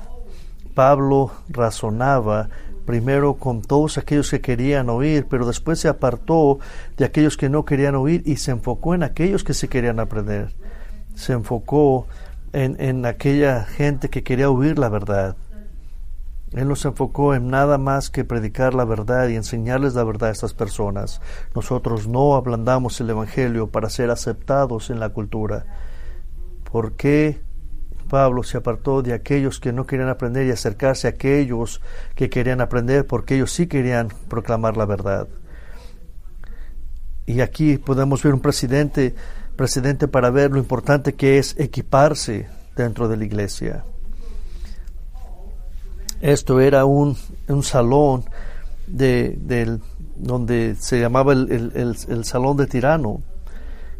Pablo razonaba primero con todos aquellos que querían oír, pero después se apartó de aquellos que no querían oír y se enfocó en aquellos que se querían aprender. Se enfocó en, en aquella gente que quería oír la verdad. Él no se enfocó en nada más que predicar la verdad y enseñarles la verdad a estas personas. Nosotros no ablandamos el Evangelio para ser aceptados en la cultura. ¿Por qué Pablo se apartó de aquellos que no querían aprender y acercarse a aquellos que querían aprender porque ellos sí querían proclamar la verdad. Y aquí podemos ver un presidente, presidente para ver lo importante que es equiparse dentro de la iglesia. Esto era un, un salón de, del, donde se llamaba el, el, el, salón de tirano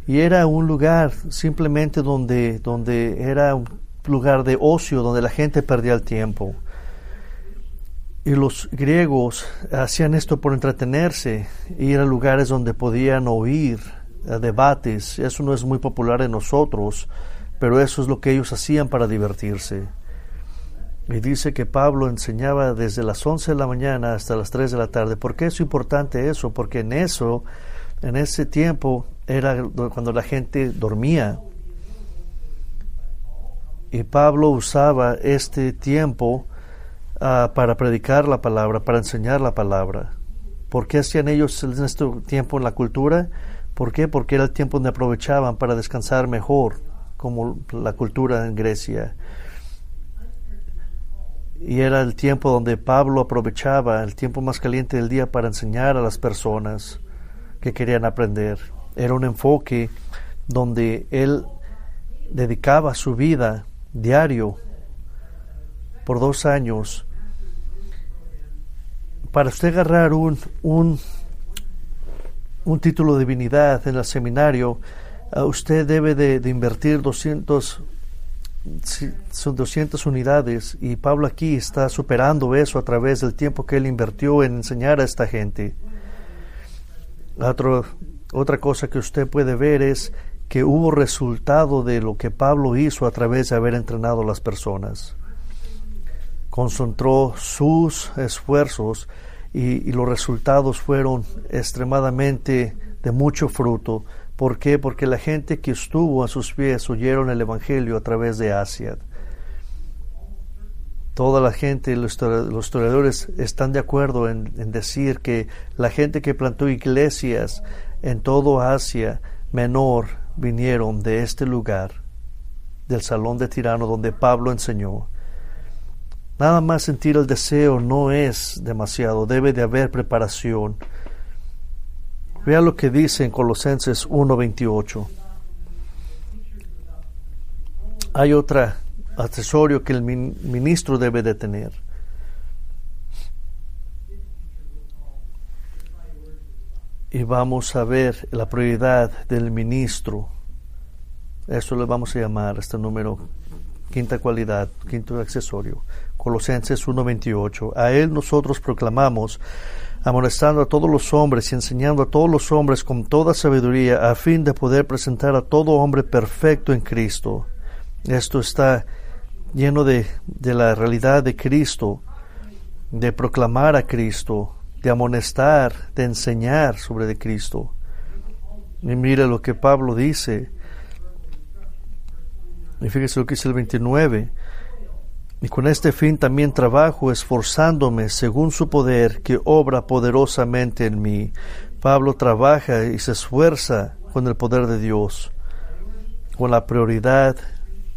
y era un lugar simplemente donde, donde era lugar de ocio donde la gente perdía el tiempo. Y los griegos hacían esto por entretenerse, ir a lugares donde podían oír eh, debates. Eso no es muy popular en nosotros, pero eso es lo que ellos hacían para divertirse. Y dice que Pablo enseñaba desde las 11 de la mañana hasta las 3 de la tarde. ¿Por qué es importante eso? Porque en eso, en ese tiempo, era cuando la gente dormía. Y Pablo usaba este tiempo ah, para predicar la palabra, para enseñar la palabra. ¿Por qué hacían ellos en este tiempo en la cultura? ¿Por qué? Porque era el tiempo donde aprovechaban para descansar mejor, como la cultura en Grecia. Y era el tiempo donde Pablo aprovechaba, el tiempo más caliente del día, para enseñar a las personas que querían aprender. Era un enfoque donde él dedicaba su vida diario por dos años, para usted agarrar un, un, un título de divinidad en el seminario, usted debe de, invertir 200, son 200 unidades y Pablo aquí está superando eso a través del tiempo que él invirtió en enseñar a esta gente. Otro Otra cosa que usted puede ver es que hubo resultado de lo que Pablo hizo a través de haber entrenado a las personas. Concentró sus esfuerzos y, los resultados fueron extremadamente de mucho fruto. ¿Por qué? Porque la gente que estuvo a sus pies oyeron el Evangelio a través de Asia. Toda la gente, los historiadores están de acuerdo en, en decir que la gente que plantó iglesias en todo Asia Menor vinieron de este lugar, del salón de tirano donde Pablo enseñó. Nada más sentir el deseo no es demasiado, debe de haber preparación. Vea lo que dice en Colosenses 1:28. Hay otro accesorio que el ministro debe de tener. Y vamos a ver la prioridad del ministro. Eso le vamos a llamar este número, quinta cualidad, quinto accesorio. Colosenses 1:28. A él nosotros proclamamos amonestando a todos los hombres y enseñando a todos los hombres con toda sabiduría, a fin de poder presentar a todo hombre perfecto en Cristo. Esto está lleno de, de la realidad de Cristo, de proclamar a Cristo, de amonestar, de enseñar sobre de Cristo. Y mire lo que Pablo dice. Y fíjese lo que dice el 29. Y con este fin también trabajo esforzándome según su poder que obra poderosamente en mí. Pablo trabaja y se esfuerza con el poder de Dios, con la prioridad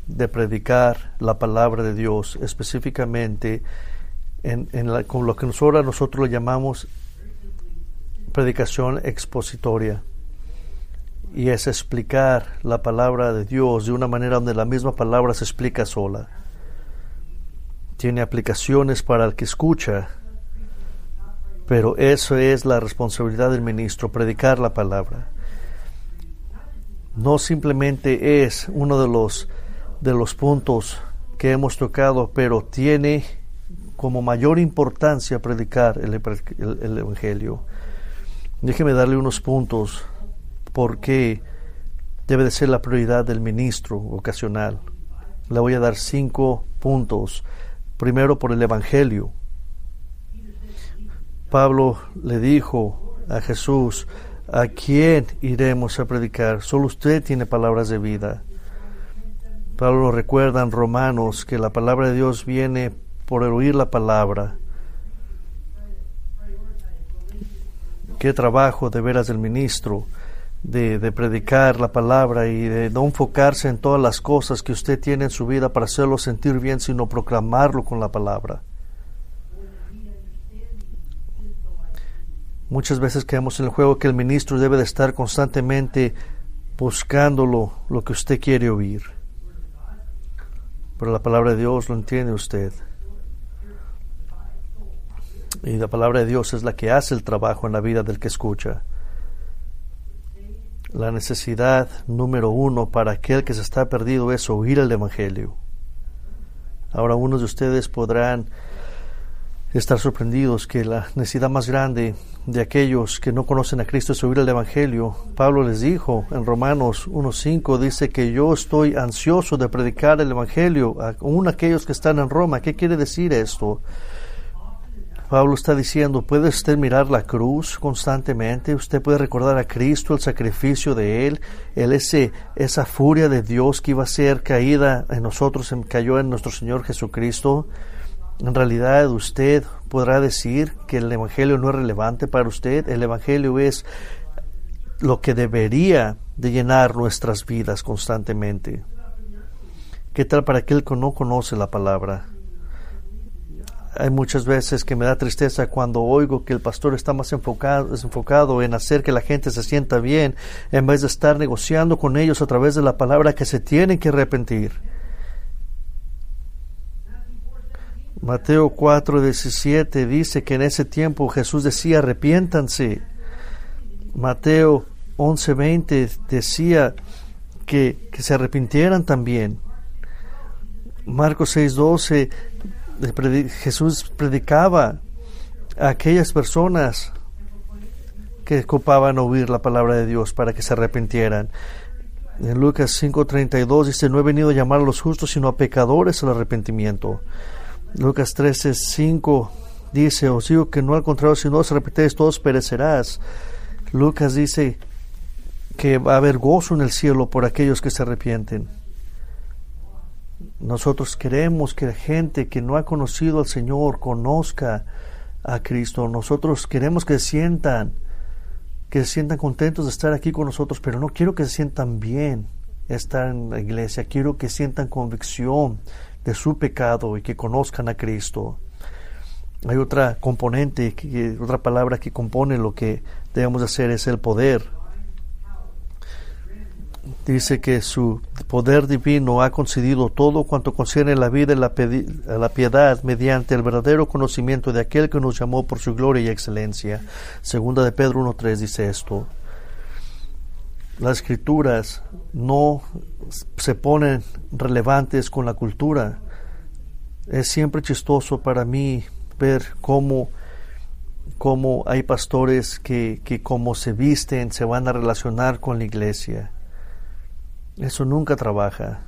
de predicar la palabra de Dios, específicamente en, con lo que nosotros, nosotros lo llamamos predicación expositoria. Y es explicar la palabra de Dios de una manera donde la misma palabra se explica sola tiene aplicaciones para el que escucha, pero eso es la responsabilidad del ministro, predicar la palabra. No simplemente es uno de los, de los puntos que hemos tocado, pero tiene como mayor importancia predicar el, el, Evangelio. Déjeme darle unos puntos porque debe de ser la prioridad del ministro ocasional. Le voy a dar cinco puntos primero por el Evangelio. Pablo le dijo a Jesús, ¿a quién iremos a predicar? Solo usted tiene palabras de vida. Pablo recuerda en Romanos que la palabra de Dios viene por oír la palabra. Qué trabajo de veras del ministro de, predicar la palabra y de no enfocarse en todas las cosas que usted tiene en su vida para hacerlo sentir bien, sino proclamarlo con la palabra. Muchas veces quedamos en el juego que el ministro debe de estar constantemente buscándolo lo que usted quiere oír. Pero la palabra de Dios lo entiende usted. Y la palabra de Dios es la que hace el trabajo en la vida del que escucha. La necesidad número uno para aquel que se está perdido es oír el Evangelio. Ahora unos de ustedes podrán estar sorprendidos que la necesidad más grande de aquellos que no conocen a Cristo es oír el Evangelio. Pablo les dijo en Romanos 1.5, dice que yo estoy ansioso de predicar el Evangelio aún aquellos que están en Roma. ¿Qué quiere decir esto? Pablo está diciendo, puede usted mirar la cruz constantemente, usted puede recordar a Cristo, el sacrificio de Él, el ese, esa furia de Dios que iba a ser caída en nosotros, cayó en nuestro Señor Jesucristo. En realidad usted podrá decir que el Evangelio no es relevante para usted, el Evangelio es lo que debería de llenar nuestras vidas constantemente. ¿Qué tal para aquel que no conoce la palabra? Hay muchas veces que me da tristeza cuando oigo que el pastor está más enfocado, en hacer que la gente se sienta bien en vez de estar negociando con ellos a través de la palabra que se tienen que arrepentir. Mateo 4:17 dice que en ese tiempo Jesús decía arrepiéntanse. Mateo 11:20 decía que, que se arrepintieran también. Marcos 6:12 Jesús predicaba a aquellas personas que ocupaban oír la palabra de Dios para que se arrepintieran. En Lucas 5:32 dice, no he venido a llamar a los justos, sino a pecadores al arrepentimiento. Lucas 13:5 dice, os digo que no al contrario, si no os arrepentéis, todos perecerás. Lucas dice que va a haber gozo en el cielo por aquellos que se arrepienten. Nosotros queremos que la gente que no ha conocido al Señor conozca a Cristo. Nosotros queremos que sientan, que se sientan contentos de estar aquí con nosotros, pero no quiero que se sientan bien estar en la iglesia. Quiero que sientan convicción de su pecado y que conozcan a Cristo. Hay otra componente, otra palabra que compone lo que debemos hacer es el poder. Dice que su poder divino ha concedido todo cuanto concierne la vida y la, piedad mediante el verdadero conocimiento de aquel que nos llamó por su gloria y excelencia. Segunda de Pedro 1.3 dice esto. Las escrituras no se ponen relevantes con la cultura. Es siempre chistoso para mí ver cómo, cómo hay pastores que, que como se visten se van a relacionar con la iglesia. Eso nunca trabaja.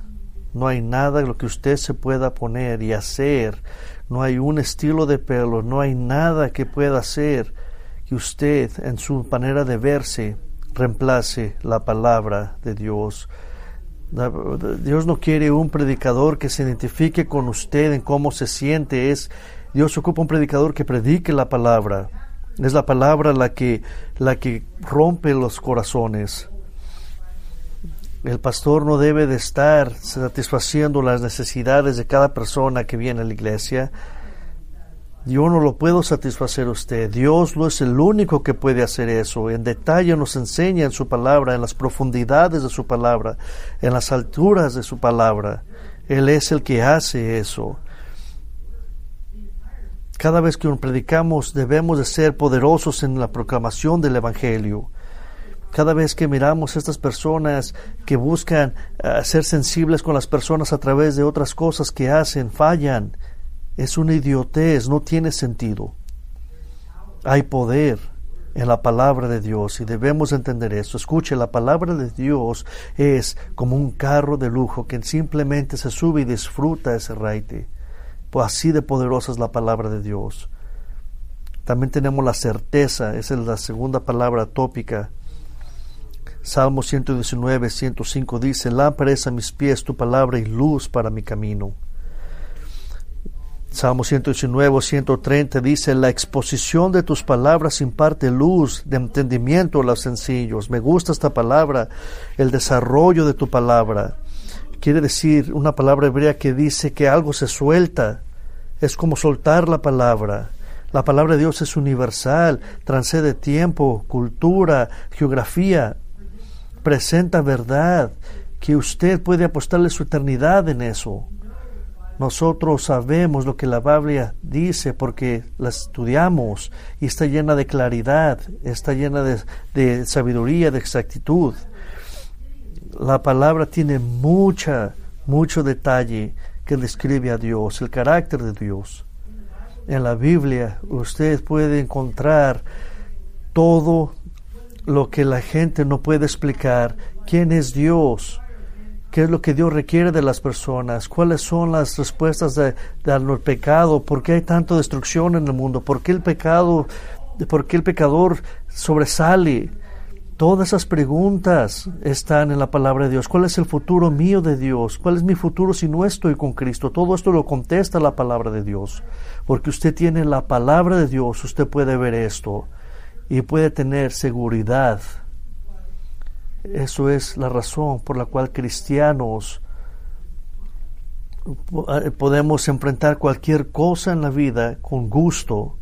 No hay nada lo que usted se pueda poner y hacer. No hay un estilo de pelo, no hay nada que pueda hacer que usted en su manera de verse reemplace la palabra de Dios. Dios no quiere un predicador que se identifique con usted en cómo se siente. Es Dios ocupa un predicador que predique la palabra. Es la palabra la que, la que rompe los corazones. El pastor no debe de estar satisfaciendo las necesidades de cada persona que viene a la iglesia. Yo no lo puedo satisfacer usted. Dios no es el único que puede hacer eso. En detalle nos enseña en su palabra, en las profundidades de su palabra, en las alturas de su palabra. Él es el que hace eso. Cada vez que predicamos debemos de ser poderosos en la proclamación del Evangelio. Cada vez que miramos estas personas que buscan eh, ser sensibles con las personas a través de otras cosas que hacen, fallan. Es una idiotez, no tiene sentido. Hay poder en la palabra de Dios y debemos entender eso. Escuche, la palabra de Dios es como un carro de lujo que simplemente se sube y disfruta ese raite. Pues así de poderosa es la palabra de Dios. También tenemos la certeza, esa es la segunda palabra tópica. Salmo 119, 105 dice, Lámpara es a mis pies tu palabra y luz para mi camino. Salmo 119, 130 dice, La exposición de tus palabras imparte luz de entendimiento a los sencillos. Me gusta esta palabra, el desarrollo de tu palabra quiere decir una palabra hebrea que dice que algo se suelta. Es como soltar la palabra. La palabra de Dios es universal, transcede tiempo, cultura, geografía, presenta verdad, que usted puede apostarle su eternidad en eso. Nosotros sabemos lo que la Biblia dice porque la estudiamos y está llena de claridad, está llena de, de sabiduría, de exactitud la palabra tiene mucha, mucho detalle que describe a Dios, el carácter de Dios. En la Biblia usted puede encontrar todo lo que la gente no puede explicar. ¿Quién es Dios? ¿Qué es lo que Dios requiere de las personas? ¿Cuáles son las respuestas de, al pecado? ¿Por qué hay tanta destrucción en el mundo? ¿Por qué el pecado, por qué el pecador sobresale? Todas esas preguntas están en la palabra de Dios. ¿Cuál es el futuro mío de Dios? ¿Cuál es mi futuro si no estoy con Cristo? Todo esto lo contesta la palabra de Dios. Porque usted tiene la palabra de Dios, usted puede ver esto y puede tener seguridad. Eso es la razón por la cual cristianos podemos enfrentar cualquier cosa en la vida con gusto.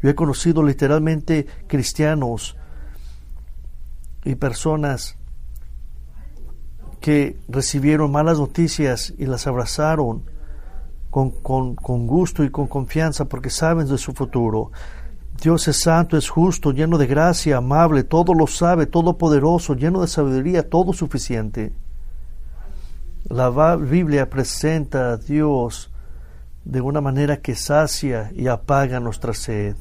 Yo he conocido literalmente cristianos y personas que recibieron malas noticias y las abrazaron con, con, gusto y con confianza porque saben de su futuro. Dios es santo, es justo, lleno de gracia, amable, todo lo sabe, todopoderoso, lleno de sabiduría, todo suficiente. La Biblia presenta a Dios de una manera que sacia y apaga nuestra sed.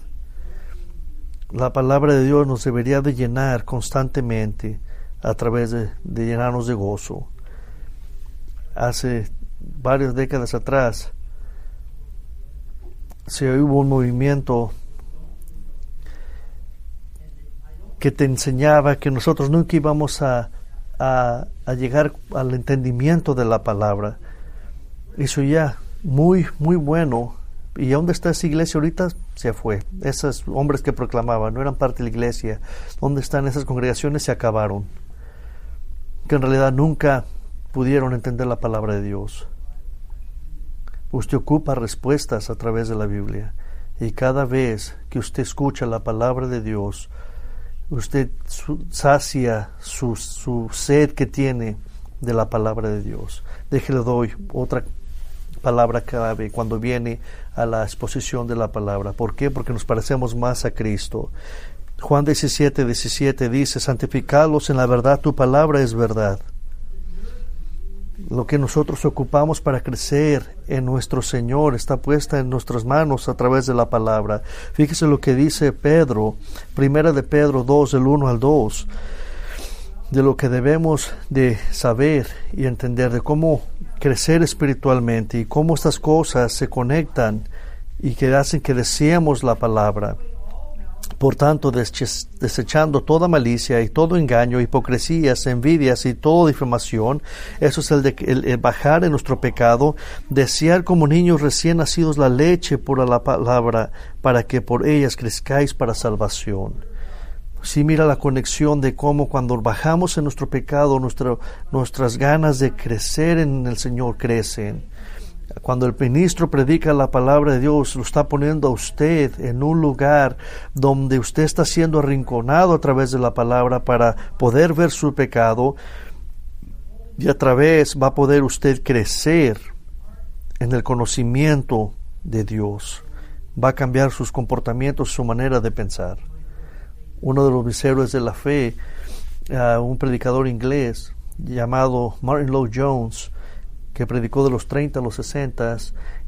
La palabra de Dios nos debería de llenar constantemente a través de, de llenarnos de gozo. Hace varias décadas atrás se hubo un movimiento que te enseñaba que nosotros nunca íbamos a, a, llegar al entendimiento de la palabra. Eso ya, muy, muy bueno. ¿Y dónde está esa iglesia ahorita? Se fue. Esos hombres que proclamaban no eran parte de la iglesia. ¿Dónde están esas congregaciones? Se acabaron. Que en realidad nunca pudieron entender la palabra de Dios. Usted ocupa respuestas a través de la Biblia. Y cada vez que usted escucha la palabra de Dios, usted sacia su, su, sed que tiene de la palabra de Dios. Déjele doy otra palabra clave cuando viene a la exposición de la palabra. ¿Por qué? Porque nos parecemos más a Cristo. Juan 17, 17 dice, santificados en la verdad, tu palabra es verdad lo que nosotros ocupamos para crecer en nuestro Señor está puesta en nuestras manos a través de la palabra. Fíjese lo que dice Pedro, primera de Pedro 2, del 1 al 2, de lo que debemos de saber y entender, de cómo crecer espiritualmente y cómo estas cosas se conectan y que hacen que deseemos la palabra. Por tanto, desechando toda malicia y todo engaño, hipocresías, envidias y toda difamación, eso es el, de, el, bajar en nuestro pecado, desear como niños recién nacidos la leche por la palabra, para que por ellas crezcáis para salvación. Si mira la conexión de cómo cuando bajamos en nuestro pecado, nuestras ganas de crecer en el Señor crecen cuando el ministro predica la palabra de Dios, lo está poniendo a usted en un lugar donde usted está siendo arrinconado a través de la palabra para poder ver su pecado y a través va a poder usted crecer en el conocimiento de Dios. Va a cambiar sus comportamientos, su manera de pensar. Uno de los mis de la fe, uh, un predicador inglés llamado Martin Lloyd Jones, que predicó de los 30 a los 60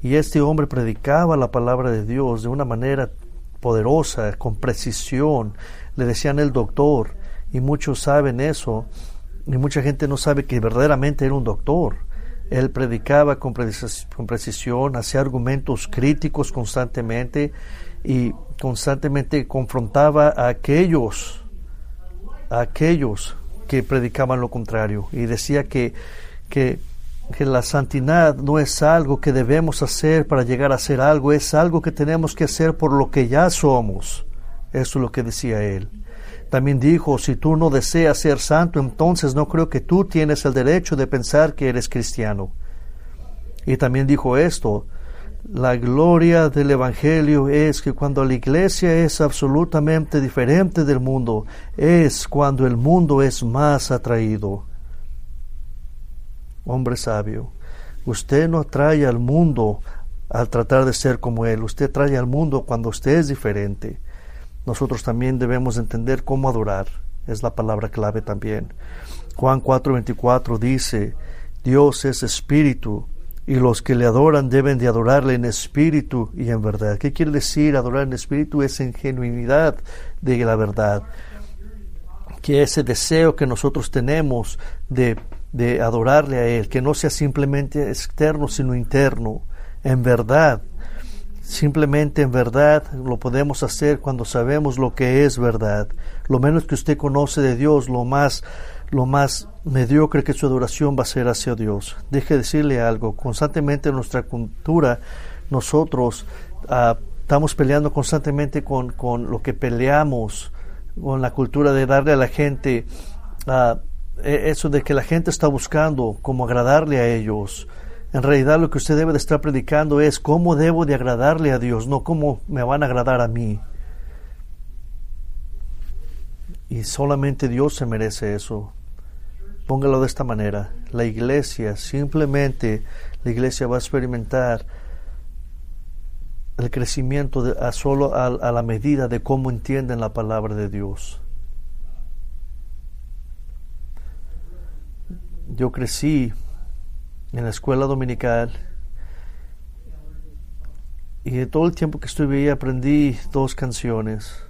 y este hombre predicaba la palabra de Dios de una manera poderosa, con precisión. Le decían el doctor y muchos saben eso y mucha gente no sabe que verdaderamente era un doctor. Él predicaba con, precisión, hacía argumentos críticos constantemente y constantemente confrontaba a aquellos, aquellos que predicaban lo contrario y decía que, que que la santidad no es algo que debemos hacer para llegar a ser algo, es algo que tenemos que hacer por lo que ya somos. Eso es lo que decía él. También dijo, si tú no deseas ser santo, entonces no creo que tú tienes el derecho de pensar que eres cristiano. Y también dijo esto, la gloria del Evangelio es que cuando la iglesia es absolutamente diferente del mundo, es cuando el mundo es más atraído hombre sabio, usted no trae al mundo al tratar de ser como Él, usted trae al mundo cuando usted es diferente. Nosotros también debemos entender cómo adorar, es la palabra clave también. Juan 4:24 dice, Dios es espíritu y los que le adoran deben de adorarle en espíritu y en verdad. ¿Qué quiere decir adorar en espíritu? Es en genuinidad de la verdad. Que ese deseo que nosotros tenemos de de adorarle a Él, que no sea simplemente externo, sino interno, en verdad. Simplemente en verdad lo podemos hacer cuando sabemos lo que es verdad. Lo menos que usted conoce de Dios, lo más, lo más mediocre que su adoración va a ser hacia Dios. Deje decirle algo. Constantemente en nuestra cultura, nosotros ah, estamos peleando constantemente con, con, lo que peleamos, con la cultura de darle a la gente e, eso de que la gente está buscando cómo agradarle a ellos. En realidad lo que usted debe de estar predicando es cómo debo de agradarle a Dios, no cómo me van a agradar a mí. Y solamente Dios se merece eso. Póngalo de esta manera. La iglesia, simplemente la iglesia va a experimentar el crecimiento de, a solo a la medida de cómo entienden la palabra de Dios. Yo crecí en la escuela dominical y de todo el tiempo que estuve ahí aprendí dos canciones.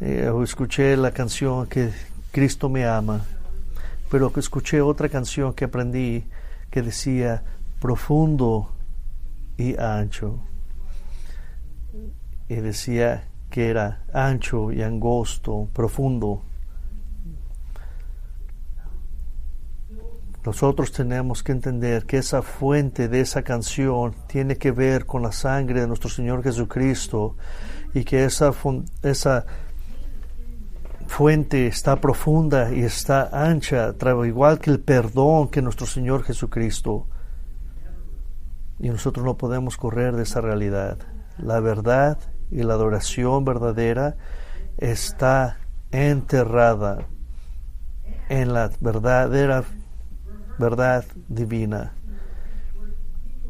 eh, escuché la canción que Cristo me ama, pero escuché otra canción que aprendí que decía profundo y ancho. Y decía que era ancho y angosto, profundo. Nosotros tenemos que entender que esa fuente de esa canción tiene que ver con la sangre de nuestro Señor Jesucristo y que esa, esa fuente está profunda y está ancha, igual que el perdón que nuestro Señor Jesucristo. Y nosotros no podemos correr de esa realidad. La verdad y la adoración verdadera está enterrada en la verdadera verdad divina.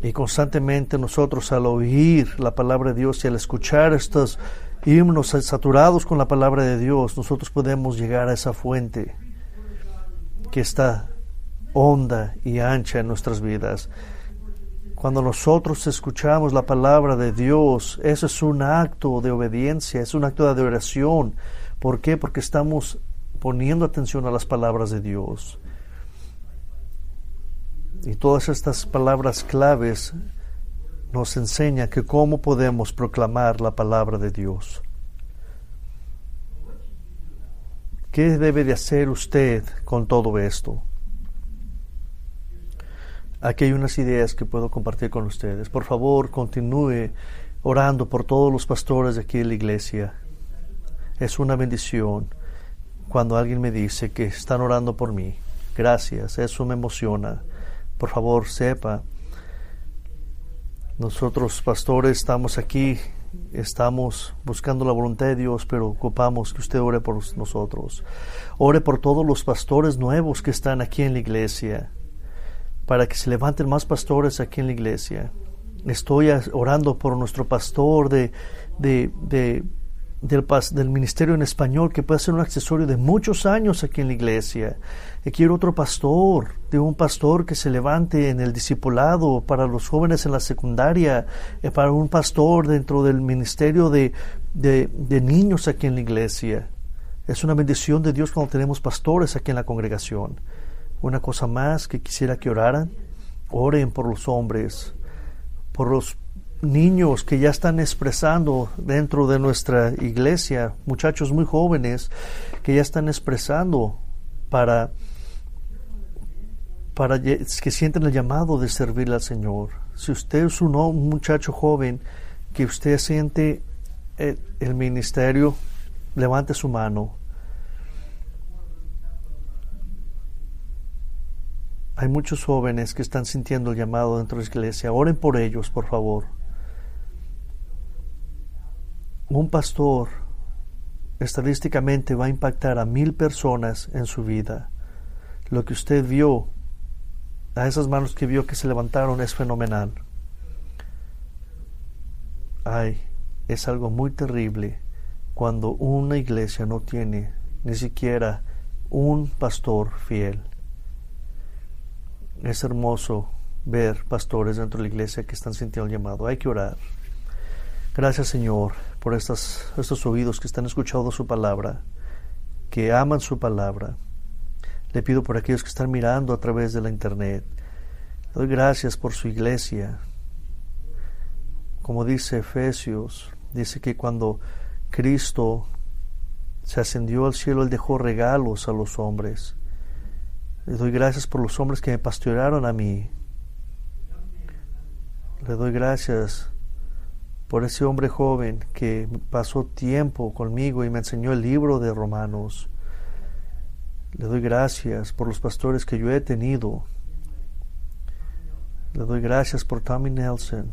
Y constantemente nosotros al oír la palabra de Dios y al escuchar estos himnos saturados con la palabra de Dios, nosotros podemos llegar a esa fuente que está honda y ancha en nuestras vidas. Cuando nosotros escuchamos la palabra de Dios, eso es un acto de obediencia, es un acto de adoración. ¿Por qué? Porque estamos poniendo atención a las palabras de Dios. Y todas estas palabras claves nos enseñan que cómo podemos proclamar la palabra de Dios. ¿Qué debe de hacer usted con todo esto? Aquí hay unas ideas que puedo compartir con ustedes. Por favor, continúe orando por todos los pastores de aquí en la iglesia. Es una bendición cuando alguien me dice que están orando por mí. Gracias, eso me emociona por favor sepa, nosotros pastores estamos aquí, estamos buscando la voluntad de Dios, pero ocupamos que usted ore por nosotros. Ore por todos los pastores nuevos que están aquí en la iglesia, para que se levanten más pastores aquí en la iglesia. Estoy orando por nuestro pastor de, de, de del, ministerio en español que puede ser un accesorio de muchos años aquí en la iglesia. Y quiero otro pastor, de un pastor que se levante en el discipulado para los jóvenes en la secundaria, eh, para un pastor dentro del ministerio de, de, de niños aquí en la iglesia. Es una bendición de Dios cuando tenemos pastores aquí en la congregación. Una cosa más que quisiera que oraran, oren por los hombres, por los niños que ya están expresando dentro de nuestra iglesia, muchachos muy jóvenes que ya están expresando para, para que sienten el llamado de servir al Señor. Si usted es un, muchacho joven que usted siente el, el ministerio, levante su mano. Hay muchos jóvenes que están sintiendo el llamado dentro de la iglesia. Oren por ellos, por favor un pastor estadísticamente va a impactar a mil personas en su vida. Lo que usted vio, a esas manos que vio que se levantaron, es fenomenal. Ay, es algo muy terrible cuando una iglesia no tiene ni siquiera un pastor fiel. Es hermoso ver pastores dentro de la iglesia que están sintiendo el llamado. Hay que orar. Gracias Señor por estas, estos oídos que están escuchando su palabra, que aman su palabra. Le pido por aquellos que están mirando a través de la internet. Le doy gracias por su iglesia. Como dice Efesios, dice que cuando Cristo se ascendió al cielo, Él dejó regalos a los hombres. Le doy gracias por los hombres que me pastorearon a mí. Le doy gracias por ese hombre joven que pasó tiempo conmigo y me enseñó el libro de Romanos. Le doy gracias por los pastores que yo he tenido. Le doy gracias por Tommy Nelson,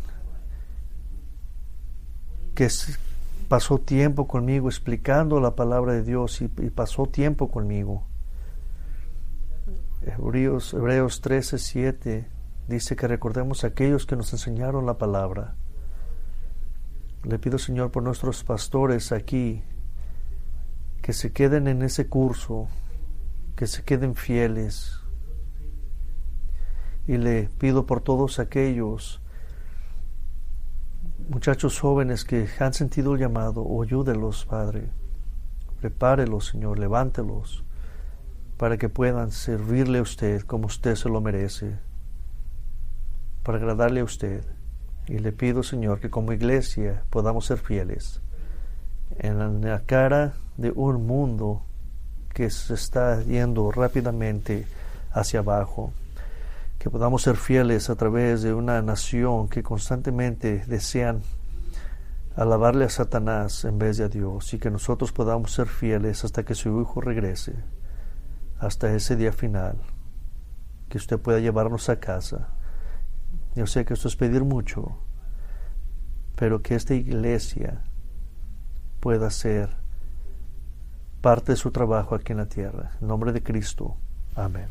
que pasó tiempo conmigo explicando la palabra de Dios y, pasó tiempo conmigo. Hebreos, Hebreos 13, 7 dice que recordemos a aquellos que nos enseñaron la palabra. Le pido, Señor, por nuestros pastores aquí, que se queden en ese curso, que se queden fieles. Y le pido por todos aquellos muchachos jóvenes que han sentido el llamado, o ayúdelos, Padre. Prepárelos, Señor, levántelos para que puedan servirle a usted como usted se lo merece, para agradarle a usted. Y le pido, Señor, que como iglesia podamos ser fieles en la cara de un mundo que se está yendo rápidamente hacia abajo. Que podamos ser fieles a través de una nación que constantemente desean alabarle a Satanás en vez de a Dios y que nosotros podamos ser fieles hasta que su Hijo regrese, hasta ese día final, que usted pueda llevarnos a casa. Yo sé que esto es pedir mucho, pero que esta iglesia pueda ser parte de su trabajo aquí en la tierra. En nombre de Cristo. Amén.